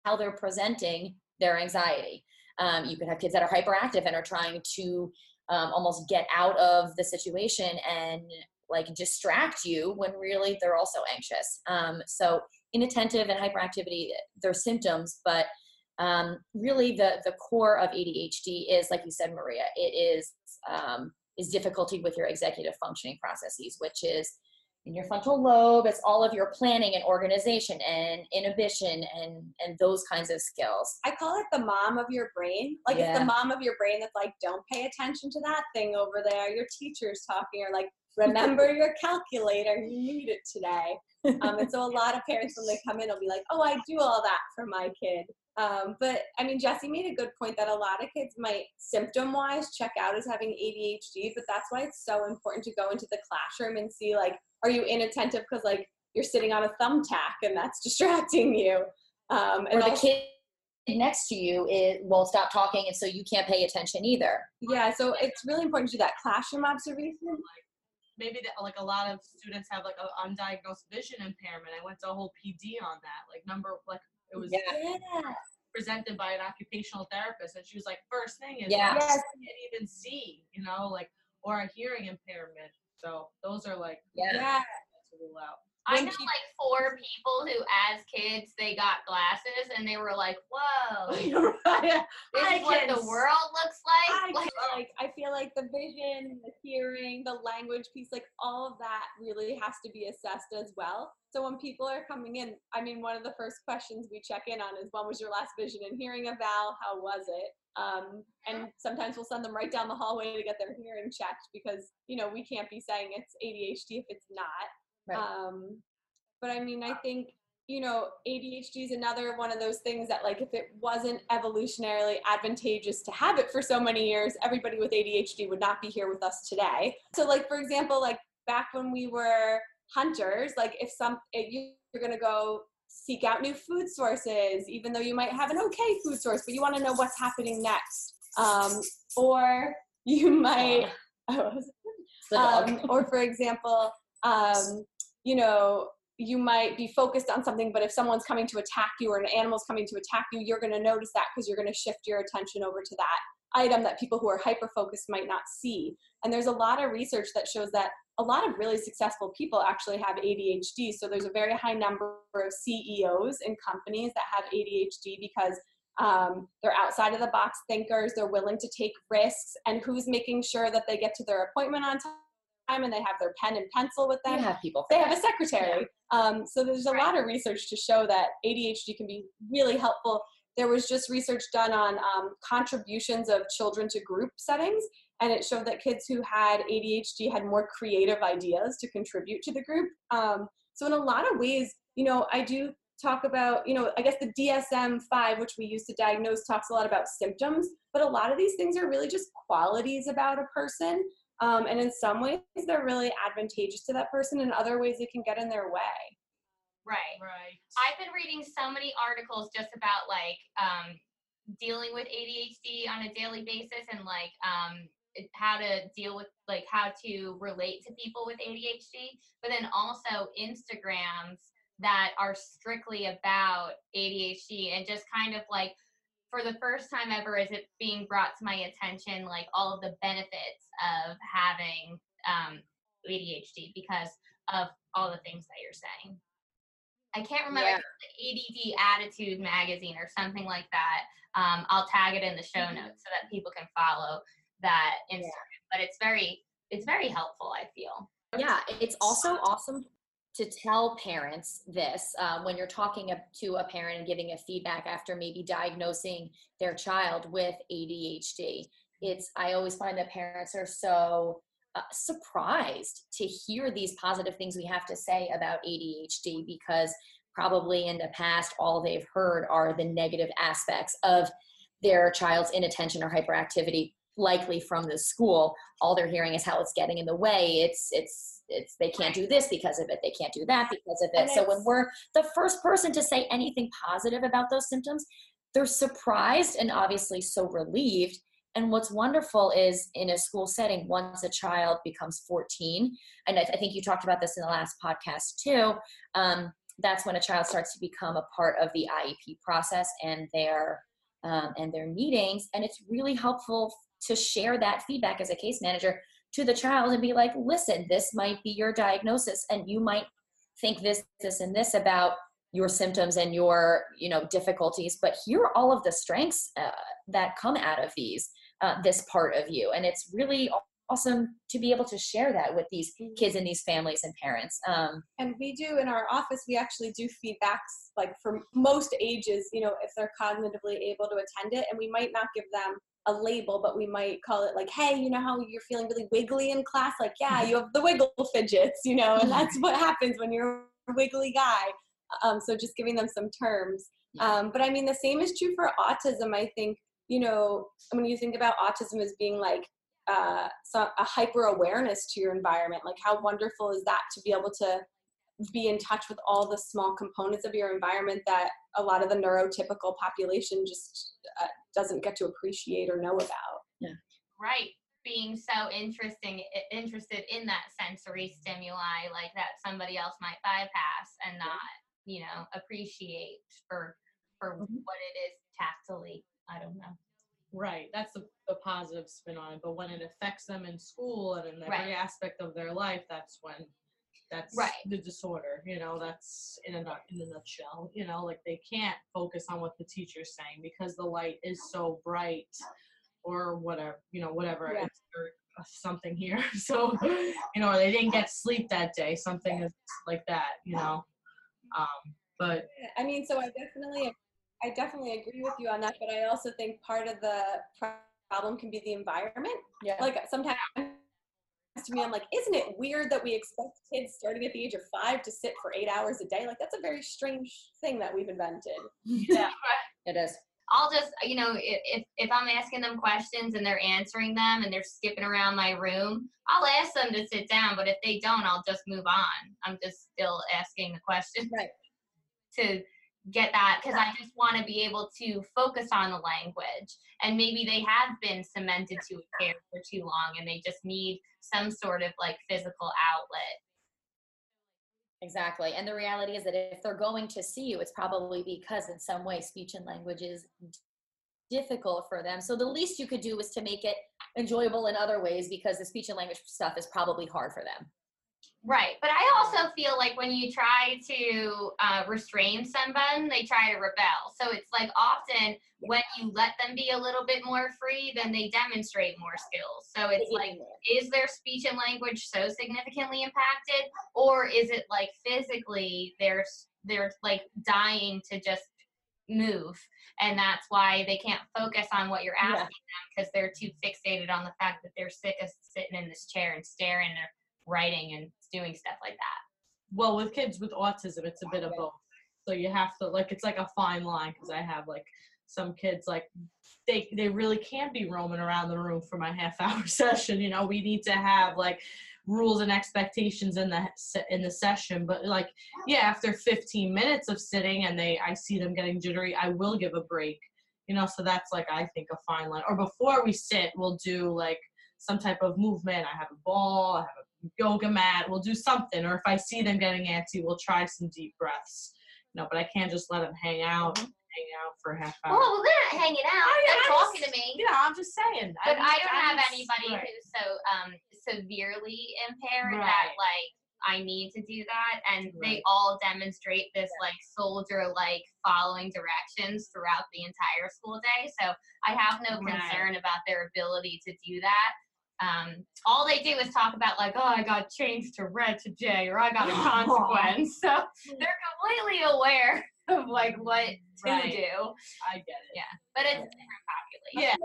how they're presenting their anxiety. Um, you can have kids that are hyperactive and are trying to um, almost get out of the situation and like distract you when really they're also anxious. Um, so inattentive and hyperactivity, they're symptoms, but um, really the the core of ADHD is, like you said, Maria, it is um, is difficulty with your executive functioning processes, which is in your frontal lobe. It's all of your planning and organization and inhibition and and those kinds of skills. I call it the mom of your brain. Like it's the mom of your brain that's like, don't pay attention to that thing over there. Your teacher's talking, or like, remember your calculator. You need it today. Um, and so a lot of parents, when they come in, will be like, oh, I do all that for my kid. Um, but I mean, Jesse made a good point that a lot of kids might symptom wise check out as having ADHD, but that's why it's so important to go into the classroom and see like, are you inattentive because like you're sitting on a thumbtack and that's distracting you? Um, and Or the also- kid next to you it won't stop talking, and so you can't pay attention either. Yeah, so it's really important to do that classroom observation. Like maybe that like a lot of students have like an undiagnosed vision impairment. I went to a whole PD on that. Like number like it was Yeah. presented by an occupational therapist, and she was like, first thing is Yeah. Yes. you can't even see, you know, like or a hearing impairment. So those are like Yeah. Yeah. To rule out. I know peop- like four people who, as kids, they got glasses and they were like, "Whoa, this I is what the world looks I like." like I feel like the vision, the hearing, the language piece, like all of that really has to be assessed as well. So when people are coming in, I mean, one of the first questions we check in on is, "When was your last vision and hearing eval? How was it?" Um, and sometimes we'll send them right down the hallway to get their hearing checked because you know we can't be saying it's ADHD if it's not. Right. Um, but I mean, I think you know ADHD is another one of those things that like if it wasn't evolutionarily advantageous to have it for so many years, everybody with ADHD would not be here with us today. So like for example, like back when we were hunters, like if some if you- you're gonna go seek out new food sources, even though you might have an okay food source, but you want to know what's happening next. Um, or you might, dog. um, or for example, um, you know, you might be focused on something, but if someone's coming to attack you or an animal's coming to attack you, you're going to notice that because you're going to shift your attention over to that item that people who are hyper focused might not see. And there's a lot of research that shows that a lot of really successful people actually have ADHD. So there's a very high number of CEOs in companies that have ADHD because um, they're outside of the box thinkers, they're willing to take risks, and who's making sure that they get to their appointment on time and they have their pen and pencil with You them have people. they have a secretary. Um, so there's a lot of research to show that ADHD can be really helpful. There was just research done on um, contributions of children to group settings, and it showed that kids who had ADHD had more creative ideas to contribute to the group. Um, so in a lot of ways, you know, I do talk about, you know, I guess the DSM-5, which we use to diagnose, talks a lot about symptoms, but a lot of these things are really just qualities about a person. Um, and in some ways, they're really advantageous to that person. In other ways, it can get in their way. Right. Right. I've been reading so many articles just about like um, dealing with ADHD on a daily basis and like um, how to deal with like how to relate to people with ADHD, but then also Instagrams that are strictly about ADHD and just kind of like for the first time ever is it being brought to my attention like all of the benefits of having um, ADHD because of all the things that you're saying. I can't remember Yeah. the ADDitude magazine or something like that. Um, I'll tag it in the show notes so that people can follow that Instagram. But it's very, it's very helpful. I feel. yeah it's also awesome to tell parents this uh, when you're talking to a parent and giving a feedback after maybe diagnosing their child with adhd it's i always find that parents are so uh, surprised to hear these positive things we have to say about adhd because probably in the past all they've heard are the negative aspects of their child's inattention or hyperactivity likely from the school. All they're hearing is how it's getting in the way. It's it's it's they can't do this because of it. They can't do that because of it. And so when we're the first person to say anything positive about those symptoms they're surprised and obviously so relieved. And what's wonderful is in a school setting once a child becomes 14 and i, I think you talked about this in the last podcast too um, that's when a child starts to become a part of the iep process and their um, and their meetings. And it's really helpful to share that feedback as a case manager to the child and be like listen this might be your diagnosis and you might think this this and this about your symptoms and your you know difficulties but here are all of the strengths uh, that come out of these uh, this part of you and it's really awesome to be able to share that with these kids and these families and parents um, And we do in our office, we actually do feedbacks like for most ages, you know, if they're cognitively able to attend it. And we might not give them a label, but we might call it like, hey, you know how you're feeling really wiggly in class? Like, yeah, you have the wiggle fidgets, you know, and that's what happens when you're a wiggly guy. Um, so just giving them some terms. Um, but I mean, the same is true for autism. I think, you know, when you think about autism as being like uh, so a hyper awareness to your environment, like how wonderful is that to be able to be in touch with all the small components of your environment that a lot of the neurotypical population just uh, doesn't get to appreciate or know about. Yeah. Right. Being so interesting, interested in that sensory stimuli, like that somebody else might bypass and not, you know, appreciate for for Mhm. what it is tactily. I don't know. Right. That's the, the positive spin on it. But when it affects them in school and in every Right. aspect of their life, that's when That's Right. the disorder. You know, that's in a nut in a nutshell. You know, like they can't focus on what the teacher's saying because the light is so bright, or whatever. You know, whatever. Yeah. Uh, something here. So, you know, they didn't get sleep that day. Something is like that. You know. Um, but I mean, so I definitely, I definitely agree with you on that. But I also think part of the problem can be the environment. Yeah. Like sometimes to me, I'm like, isn't it weird that we expect kids starting at the age of five to sit for eight hours a day? Like that's a very strange thing that we've invented. yeah. It is. I'll just, you know, if, if if I'm asking them questions and they're answering them and they're skipping around my room, I'll ask them to sit down. But if they don't, I'll just move on. I'm just still asking the question Right. to get that because I just want to be able to focus on the language. And maybe they have been cemented to a chair for too long and they just need some sort of like physical outlet. Exactly. And the reality is that if they're going to see you, it's probably because in some way speech and language is difficult for them. So the least you could do is to make it enjoyable in other ways because the speech and language stuff is probably hard for them. Right. But I also feel like when you try to uh, restrain someone, they try to rebel. So it's like often when you let them be a little bit more free, then they demonstrate more skills. So it's like, is their speech and language so significantly impacted? Or is it like physically they're, they're like dying to just move and that's why they can't focus on what you're Yeah. asking them because they're too fixated on the fact that they're sick of sitting in this chair and staring or writing and doing stuff like that. Well with kids with autism it's a bit of both. So you have to like it's like a fine line because i have like some kids like they they really can't be roaming around the room for my half hour session you know? We need to have like rules and expectations in the in the session but like yeah after 15 minutes of sitting and they i see them getting jittery i will give a break you know? So that's like i think a fine line. Or before we sit we'll do like some type of movement. I have a ball i have a yoga mat we'll do something or if i see them getting antsy we'll try some deep breaths you know but i can't just let them hang out hang out for a half hour oh well they're not hanging out I- they're I talking just- to me know i'm just saying but I just- don't have just- anybody right. who's so um severely impaired that like I need to do that and they all demonstrate this like soldier like following directions throughout the entire school day. So I have no Right. concern about their ability to do that. Um, all they do is talk about like, oh, I got changed to red today, or I got a consequence. so they're completely aware of like what to Right. do. i get it Yeah, But it's different population.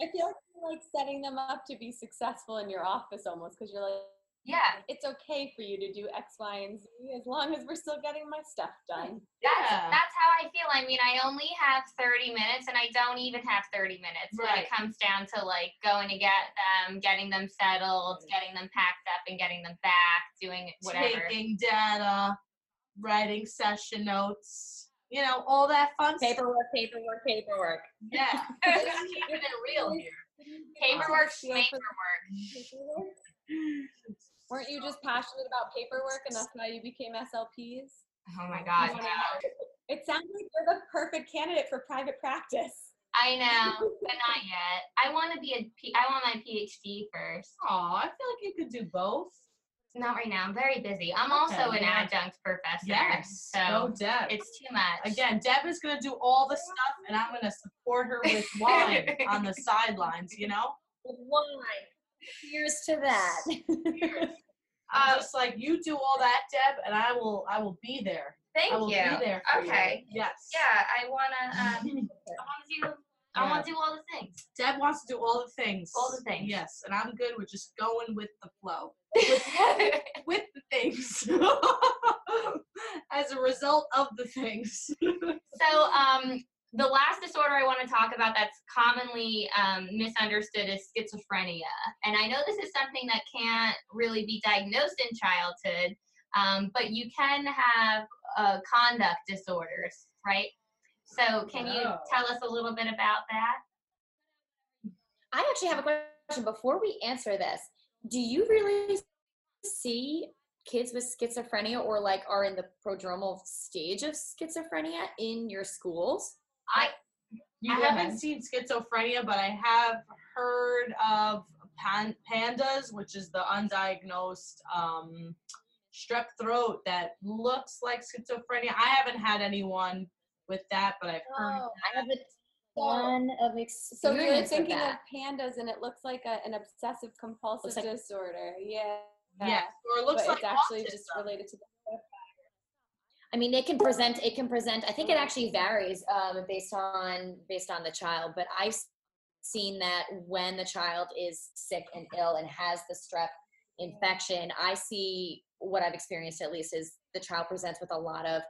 Yeah. I feel like you're like setting them up to be successful in your office almost because you're like, Yeah. it's okay for you to do X, Y, and Z as long as we're still getting my stuff done. That's Yeah. that's how I feel. I mean, I only have 30 minutes and I don't even have 30 minutes when it comes down to like going to get them, getting them settled, getting them packed up and getting them back, doing whatever. taking data writing session notes you know all that fun stuff Paperwork, paperwork, paperwork. yeah just keeping it real here Paperwork, paperwork. Weren't you just passionate about paperwork and that's why you became SLPs? Oh my god. You. It sounds like you're the perfect candidate for private practice. I know, but not yet. I want to be a P- I want my PhD first. oh i feel like you could do both Not right now. I'm very busy. I'm also Okay, an yeah. adjunct professor. yes So no deb it's too much. again deb is going to do all the stuff and i'm going to support her with wine on the sidelines you know Why? Here's to that. I'm Uh, just like you do all that deb and i will i will be there Thank i will you. be there for Okay. you. yes Yeah, I wanna. Um, I wanna do. I Yeah. wanna do all the things. deb wants to do all the things All the things. yes and i'm good with just going with the flow with the things as a result of the things. so, um, the last disorder I want to talk about that's commonly um, misunderstood is schizophrenia, and I know this is something that can't really be diagnosed in childhood, um, but you can have uh, conduct disorders, right? So, can you Oh. tell us a little bit about that? I actually have a question before we answer this. Do you really see kids with schizophrenia or like are in the prodromal stage of schizophrenia in your schools? I You I haven't haven't. seen schizophrenia, but I have heard of pan- PANDAS, which is the undiagnosed um, strep throat that looks like schizophrenia. I haven't had anyone with that, but I've heard. Oh, I have a ton of experience. So you're thinking of PANDAS, and it looks like a, an obsessive compulsive like- disorder. Yeah. Yes, or it looks but like it's actually autism. just related to the I mean, it can present. It can present. I think it actually varies um, based on based on the child. But I've seen that when the child is sick and ill and has the strep infection, I see what I've experienced at least is the child presents with a lot of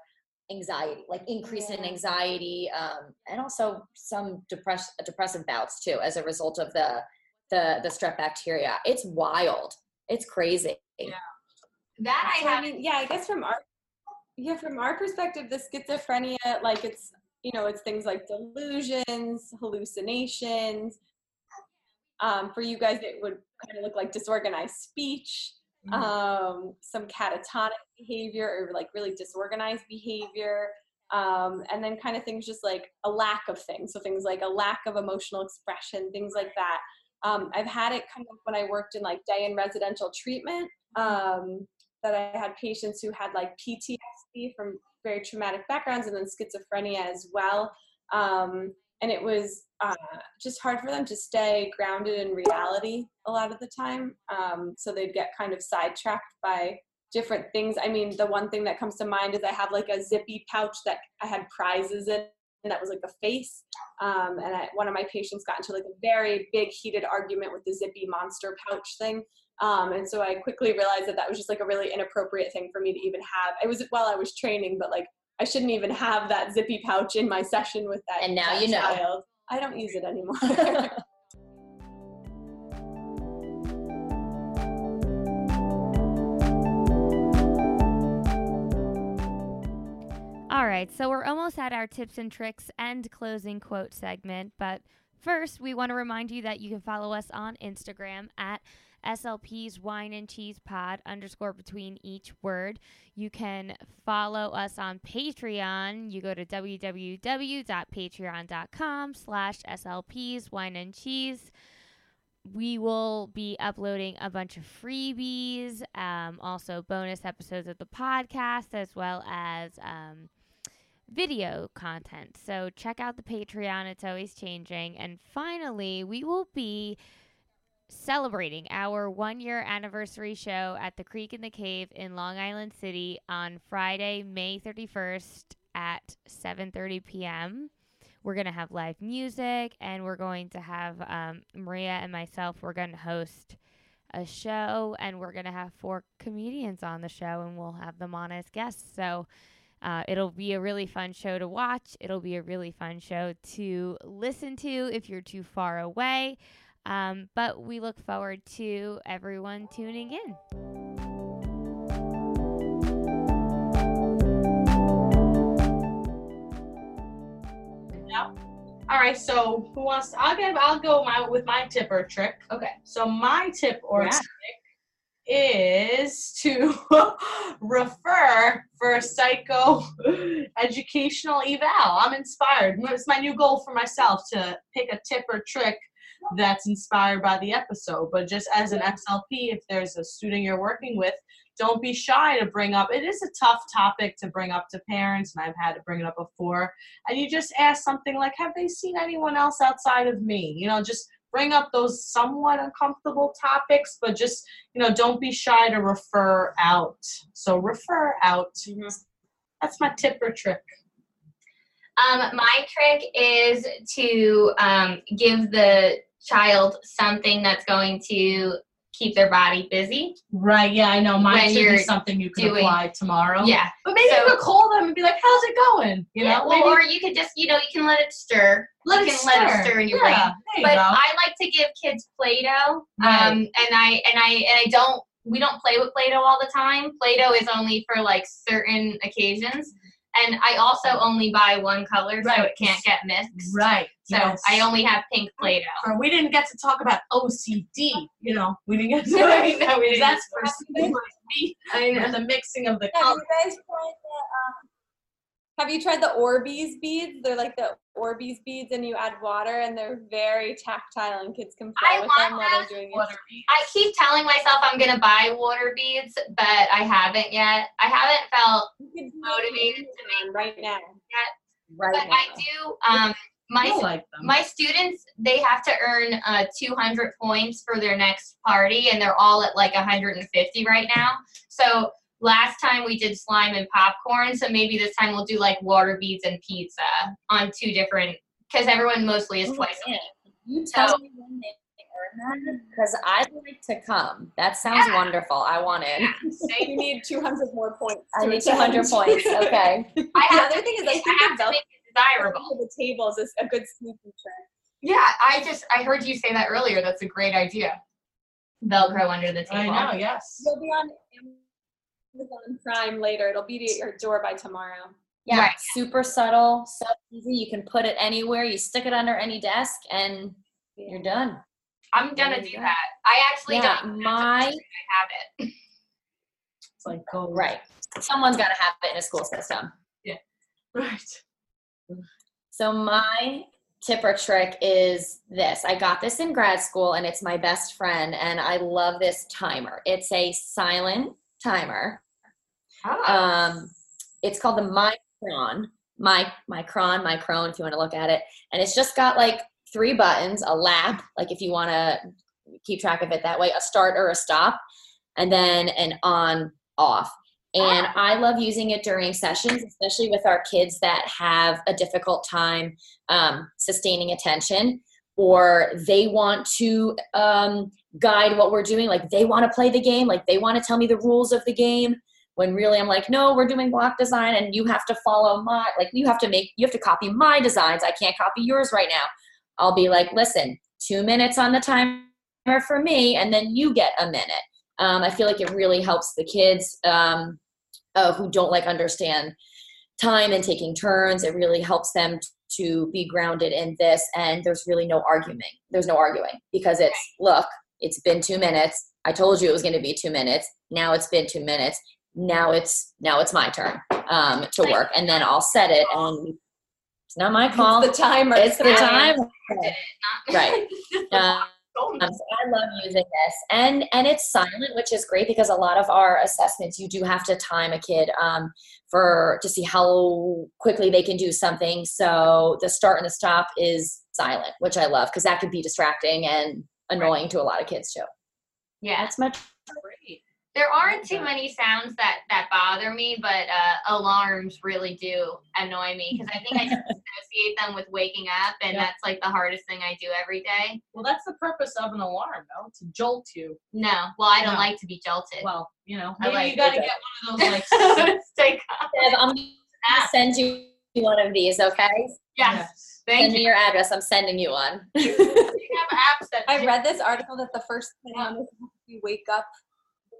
anxiety, like increase in anxiety, um, and also some depress- depressive bouts too as a result of the the the strep bacteria. It's wild. It's crazy. Yeah. That I have. mean, yeah, I guess from our yeah, from our perspective, the schizophrenia, like it's you know, it's things like delusions, hallucinations. Um, for you guys, it would kind of look like disorganized speech, Mhm. um, some catatonic behavior, or like really disorganized behavior. Um, and then kind of things just like a lack of things. So things like a lack of emotional expression, things like that. Um, I've had it kind of when I worked in like day and residential treatment. Um, that I had patients who had like PTSD from very traumatic backgrounds and then schizophrenia as well. Um, and it was uh, just hard for them to stay grounded in reality a lot of the time. Um, so they'd get kind of sidetracked by different things. I mean, the one thing that comes to mind is I have like a zippy pouch that I had prizes in. And that was like a face. Um, and I, one of my patients got into like a very big heated argument with the zippy monster pouch thing. Um, and so I quickly realized that that was just like a really inappropriate thing for me to even have. It was while I was training, but like I shouldn't even have that zippy pouch in my session with that. And now that you know. child. I don't use it anymore. All right, so we're almost at our tips and tricks and closing quote segment, but first we want to remind you that you can follow us on Instagram at SLP's Wine and Cheese Pod underscore between each word. You can follow us on Patreon. You go to www.patreon.com slash SLP's Wine and Cheese. We will be uploading a bunch of freebies, um, also bonus episodes of the podcast, as well as um, video content. So check out the Patreon, it's always changing. And finally, we will be celebrating our one year anniversary show at the Creek and the Cave in Long Island City on Friday, May 31st at 7:30 p.m. We're going to have live music and we're going to have um, Maria and myself we're to host a show and we're going to have four comedians on the show and we'll have them on as guests. So uh, it'll be a really fun show to watch. It'll be a really fun show to listen to if you're too far away. Um, but we look forward to everyone tuning in. All right, so who wants? I'll give. I'll go my with my tip or trick. Okay. So my tip or Yeah. trick is to refer for a psycho educational eval. I'm inspired. It's my new goal for myself to pick a tip or trick that's inspired by the episode. But just as an SLP, if there's a student you're working with, don't be shy to bring up. It is a tough topic to bring up to parents, and I've had to bring it up before. And you just ask something like, "Have they seen anyone else outside of me?" You know, just bring up those somewhat uncomfortable topics, but just you know, don't be shy to refer out. So refer out. That's my tip or trick. Um, my trick is to um, give the child something that's going to keep their body busy. Right? Yeah, I know. Mine should be something you can doing- apply tomorrow. Yeah. But maybe So- you could call them and be like, "How's it going?" You yeah. know, Well, maybe or you could just, you know, you can let it stir. let you it can let it stir. stir in your yeah, brain. You But go. I like to give kids Play-Doh. Right. Um, and I and I and I don't. We don't play with Play-Doh all the time. Play-Doh is only for like certain occasions. And I also only buy one color, so it can't get mixed. right. So yes. I only have pink Play-Doh. Or we didn't get to talk about OCD. You know, we didn't get to. I know, we didn't. That's for something like me I with the mixing of the Have colors. you guys tried the, um, Have you tried the Orbeez beads? They're like the Orbeez beads, and you add water, and they're very tactile, and kids can play I with them while they're those. doing it. Beads. I keep telling myself I'm gonna buy water beads, but I haven't yet. I haven't felt You could do motivated it to make right now. Yet. Right but now. I do um my like them. my students they have to earn uh 200 points for their next party and they're all at like 150 right now so last time we did slime and popcorn so maybe this time we'll do like water beads and pizza on two different because everyone mostly is Ooh, twice a week You tell So- me when they earn that because I'd like to come. That sounds Yeah. wonderful. I want in. You need 200 more points. I need 200 attend. points. Okay. i The other thing is, I think I have the to make it desirable the tables is a good sneaky trick. yeah i just i heard you say that earlier that's a great idea velcro under the table. I know, yes. You'll be on Amazon Prime later. It'll be at your door by tomorrow. Yeah. Right. Super subtle, so easy. You can put it anywhere. You stick it under any desk, and you're done. i'm gonna There you do go. that i actually Yeah, don't my have it It's like gold. right. Someone's got to have it in a school system. Yeah. Right. So my tip or trick is this. I got this in grad school and it's my best friend and I love this timer. It's a silent timer. oh. Um it's called the Micron. My Micron, Micron if you want to look at it. And it's just got like three buttons, a lap, like if you want to keep track of it that way, a start or a stop, and then an on off. And I love using it during sessions, especially with our kids that have a difficult time um, sustaining attention or they want to um, guide what we're doing. Like they want to play the game, like they want to tell me the rules of the game. When really I'm like, no, we're doing block design and you have to follow my, like you have to make, you have to copy my designs. I can't copy yours right now. I'll be like, listen, two minutes on the timer for me, and then you get a minute. Um, I feel like it really helps the kids um, uh, who don't like understand time and taking turns. It really helps them to be grounded in this, and there's really no arguing. There's no arguing because it's look, it's been two minutes. I told you it was going to be two minutes. Now it's been two minutes. Now it's now it's my turn um, to work, and then I'll set it. And it's not my call. It's the timer. It's the time. Right. Um, Um, so I love using this, and and it's silent, which is great because a lot of our assessments you do have to time a kid um, for to see how quickly they can do something. So the start and the stop is silent, which I love because that could be distracting and annoying to a lot of kids too. yeah That's much Great. There aren't too many sounds that that bother me, but uh, alarms really do annoy me because I think I just associate them with waking up, and Yeah. that's like the hardest thing I do every day. Well, that's the purpose of an alarm, though, to jolt you. No, well, I don't No. like to be jolted. Well, you know, I maybe like you got to it. get one of those like. Stay calm. Bev, I'm gonna send you one of these. Okay, Yes, send thank me you. your address. I'm sending you one. You have apps that I read this article that the first 10 minutes you wake up, the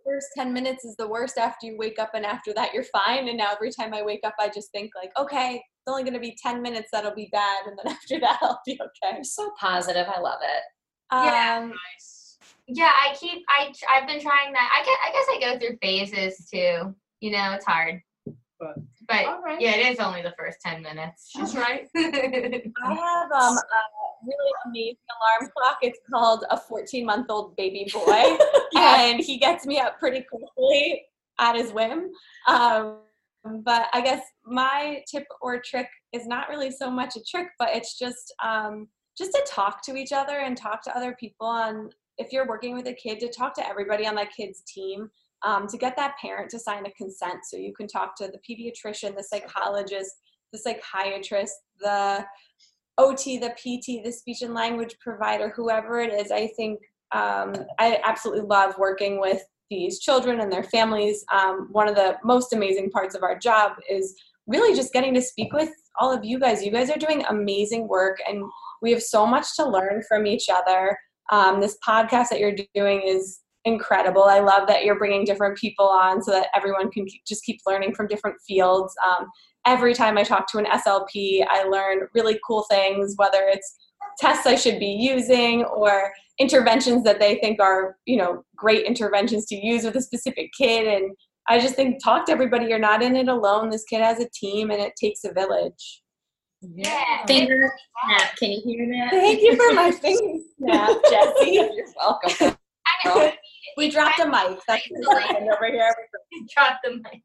first 10 minutes is the worst after you wake up, and after that, you're fine. And now every time I wake up, I just think, like, okay, it's only going to be 10 minutes that'll be bad, and then after that, I'll be okay. You're so positive. I love it. Yeah. Um, nice. Yeah, I keep. I I've been trying that. I guess I guess I go through phases too. You know, it's hard. But- But All right. yeah, it is only the first ten minutes. She's right. I have um, a really amazing alarm clock. It's called a 14 month old baby boy, and he gets me up pretty quickly at his whim. Um, but I guess my tip or trick is not really so much a trick, but it's just um, just to talk to each other and talk to other people. And if you're working with a kid, to talk to everybody on that kid's team. Um, to get that parent to sign a consent, so you can talk to the pediatrician, the psychologist, the psychiatrist, the OT, the PT, the speech and language provider, whoever it is, I think um, I absolutely love working with these children and their families. Um, one of the most amazing parts of our job is really just getting to speak with all of you guys. You guys are doing amazing work, and we have so much to learn from each other. Um, this podcast that you're doing is incredible. I love that you're bringing different people on so that everyone can keep, just keep learning from different fields. Um, every time I talk to an SLP, I learn really cool things, whether it's tests I should be using or interventions that they think are, you know, great interventions to use with a specific kid. And I just think talk to everybody. You're not in it alone. This kid has a team, and it takes a village. Yeah. Finger snap. Can you hear that? Thank you for my finger snap, Jesse. You're welcome. We dropped a mic. That's Isolating. over here. drop the mic.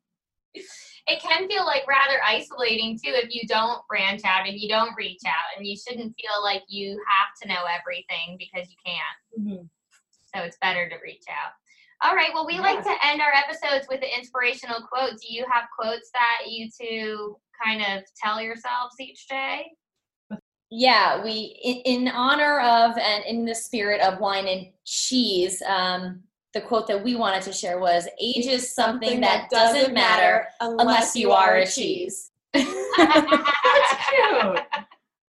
It can feel like rather isolating too if you don't branch out and you don't reach out, and you shouldn't feel like you have to know everything because you can't. Mhm. So it's better to reach out. All right. Well, we like to end our episodes with an inspirational quote. Do you have quotes that you two kind of tell yourselves each day? Yeah, we in, in honor of and in the spirit of wine and cheese. Um, the quote that we wanted to share was "Age is something, that, doesn't matter unless you are a cheese." That's cute.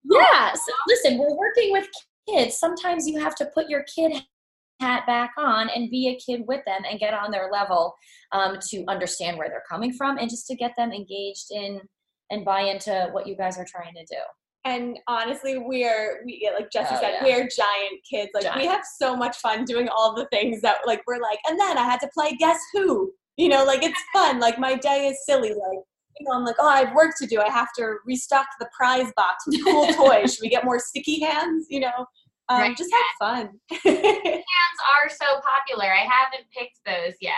Yeah. So listen, we're working with kids. Sometimes you have to put your kid hat back on and be a kid with them and get on their level um, to understand where they're coming from and just to get them engaged in and buy into what you guys are trying to do. And honestly, we're we like Jesse Oh, said, yeah. we're giant kids. Like we have so much fun doing all the things that like we're like, and then I had to play Guess Who. You know, like it's fun. Like my day is silly. Like you know, I'm like, oh, I have work to do. I have to restock the prize box with cool toys. Should we get more sticky hands? You know, um, Right. just have fun. Hands are so popular. I haven't picked those yet.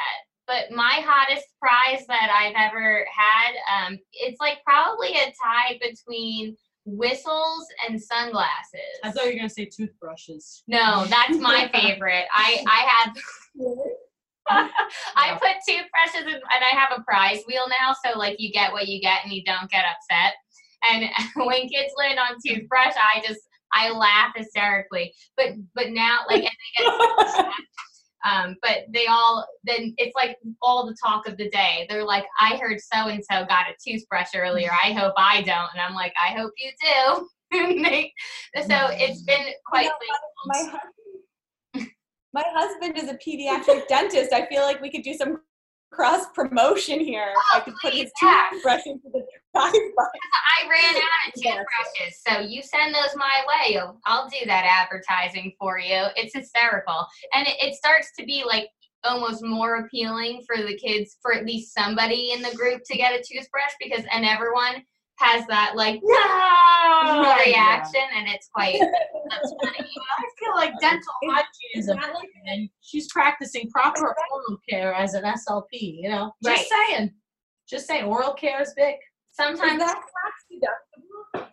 But my hottest prize that I've ever had, um, it's like probably a tie between whistles and sunglasses. I thought you were gonna say toothbrushes. No, that's my favorite. I I had I put toothbrushes in, and I have a prize wheel now, so like you get what you get and you don't get upset. And when kids land on toothbrush, I just I laugh hysterically. But but now like and they get um but they all then it's like all the talk of the day. They're like, I heard so and so got a toothbrush earlier. I hope I don't. And I'm like, I hope you do. They- so it's been quite know, my my husband is a pediatric dentist. I feel like we could do some cross promotion here. I oh, could put his yeah. toothbrush into the box. I ran out of toothbrushes, so you send those my way. I'll- I'll do that advertising for you. It's hysterical, and it, it starts to be like almost more appealing for the kids, for at least somebody in the group to get a toothbrush because, and everyone has that like no Yeah. reaction, and it's quite that's funny. I feel like dental hygiene is a like- and she's practicing proper oral care as an SLP. You know, just saying, just saying, oral care is big. Is Sometimes that tax deductible?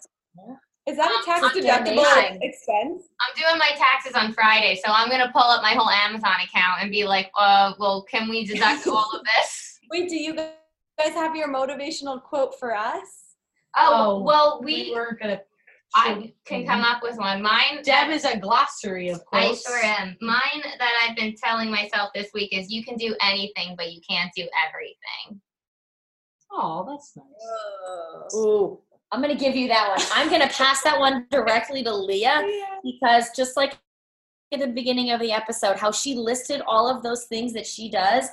Is that a tax Um, deductible expense? I'm doing my taxes on Friday, so I'm gonna pull up my whole Amazon account and be like, uh, well, can we deduct all of this? Wait, do you guys have your motivational quote for us? Oh, Oh, well, We we, weren't gonna. I can come up with one. Mine, Deb is a glossary of course. I quotes. sure am. Mine that I've been telling myself this week is you can do anything, but you can't do everything. Oh, that's nice. Ooh, I'm gonna give you that one. I'm gonna pass that one directly to Leah because just like at the beginning of the episode, how she listed all of those things that she does.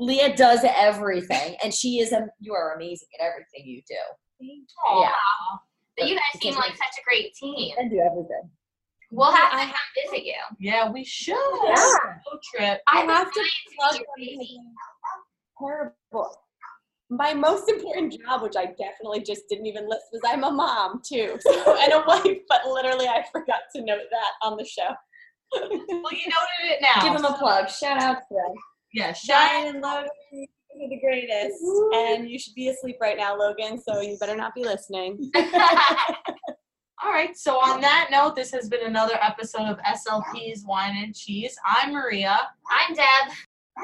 Leah does everything, and she is a. You are amazing at everything you do. Aw. Yeah. But you guys seem like such a great team. And do everything. We'll have to I- come visit you. Yeah, we should. Yeah. Road trip. I I've to plug meet your one baby. Terrible. My most important job, which I definitely just didn't even list, was I'm a mom too, so, and a wife. But literally, I forgot to note that on the show. Well, you noted it now. Give them a plug. Shout out to them. Yeah, Shine and Logan are the greatest, and you should be asleep right now, Logan. So you better not be listening. All right. So on that note, this has been another episode of SLP's Wine and Cheese. I'm Maria, I'm Deb.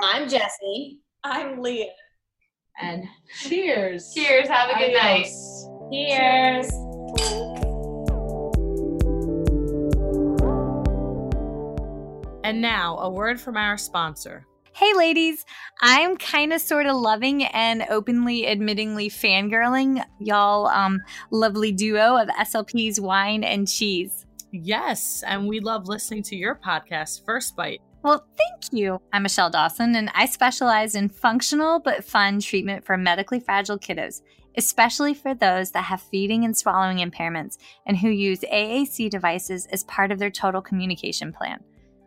I'm Jesse. I'm Leah. and cheers. Cheers. Have a good night. Adios. Cheers. And now, a word from our sponsor. Hey, ladies. I'm kind of sort of loving and openly admittingly fangirling y'all um, lovely duo of SLP's Wine and Cheese. Yes, and we love listening to your podcast, First Bite. Well, thank you. I'm Michelle Dawson, and I specialize in functional but fun treatment for medically fragile kiddos, especially for those that have feeding and swallowing impairments and who use AAC devices as part of their total communication plan.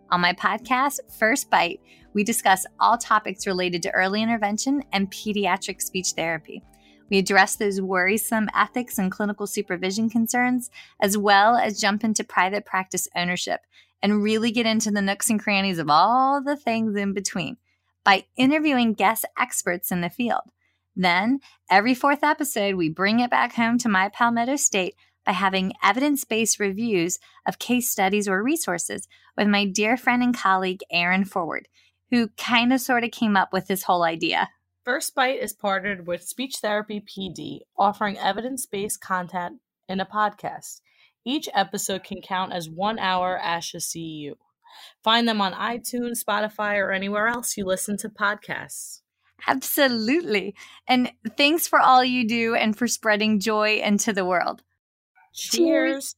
On my podcast, First Bite, we discuss all topics related to early intervention and pediatric speech therapy. We address those worrisome ethics and clinical supervision concerns, as well as jump into private practice ownership and really get into the nooks and crannies of all the things in between by interviewing guest experts in the field. Then, every fourth episode, we bring it back home to my Palmetto State by having evidence based reviews of case studies or resources with my dear friend and colleague, Erin Forward, who kind of sort of came up with this whole idea. First Bite is partnered with Speech Therapy PD, offering evidence based content in a podcast. Each episode can count as one hour ASHA CEU. Find them on iTunes, Spotify, or anywhere else you listen to podcasts. Absolutely. And thanks for all you do and for spreading joy into the world. Cheers.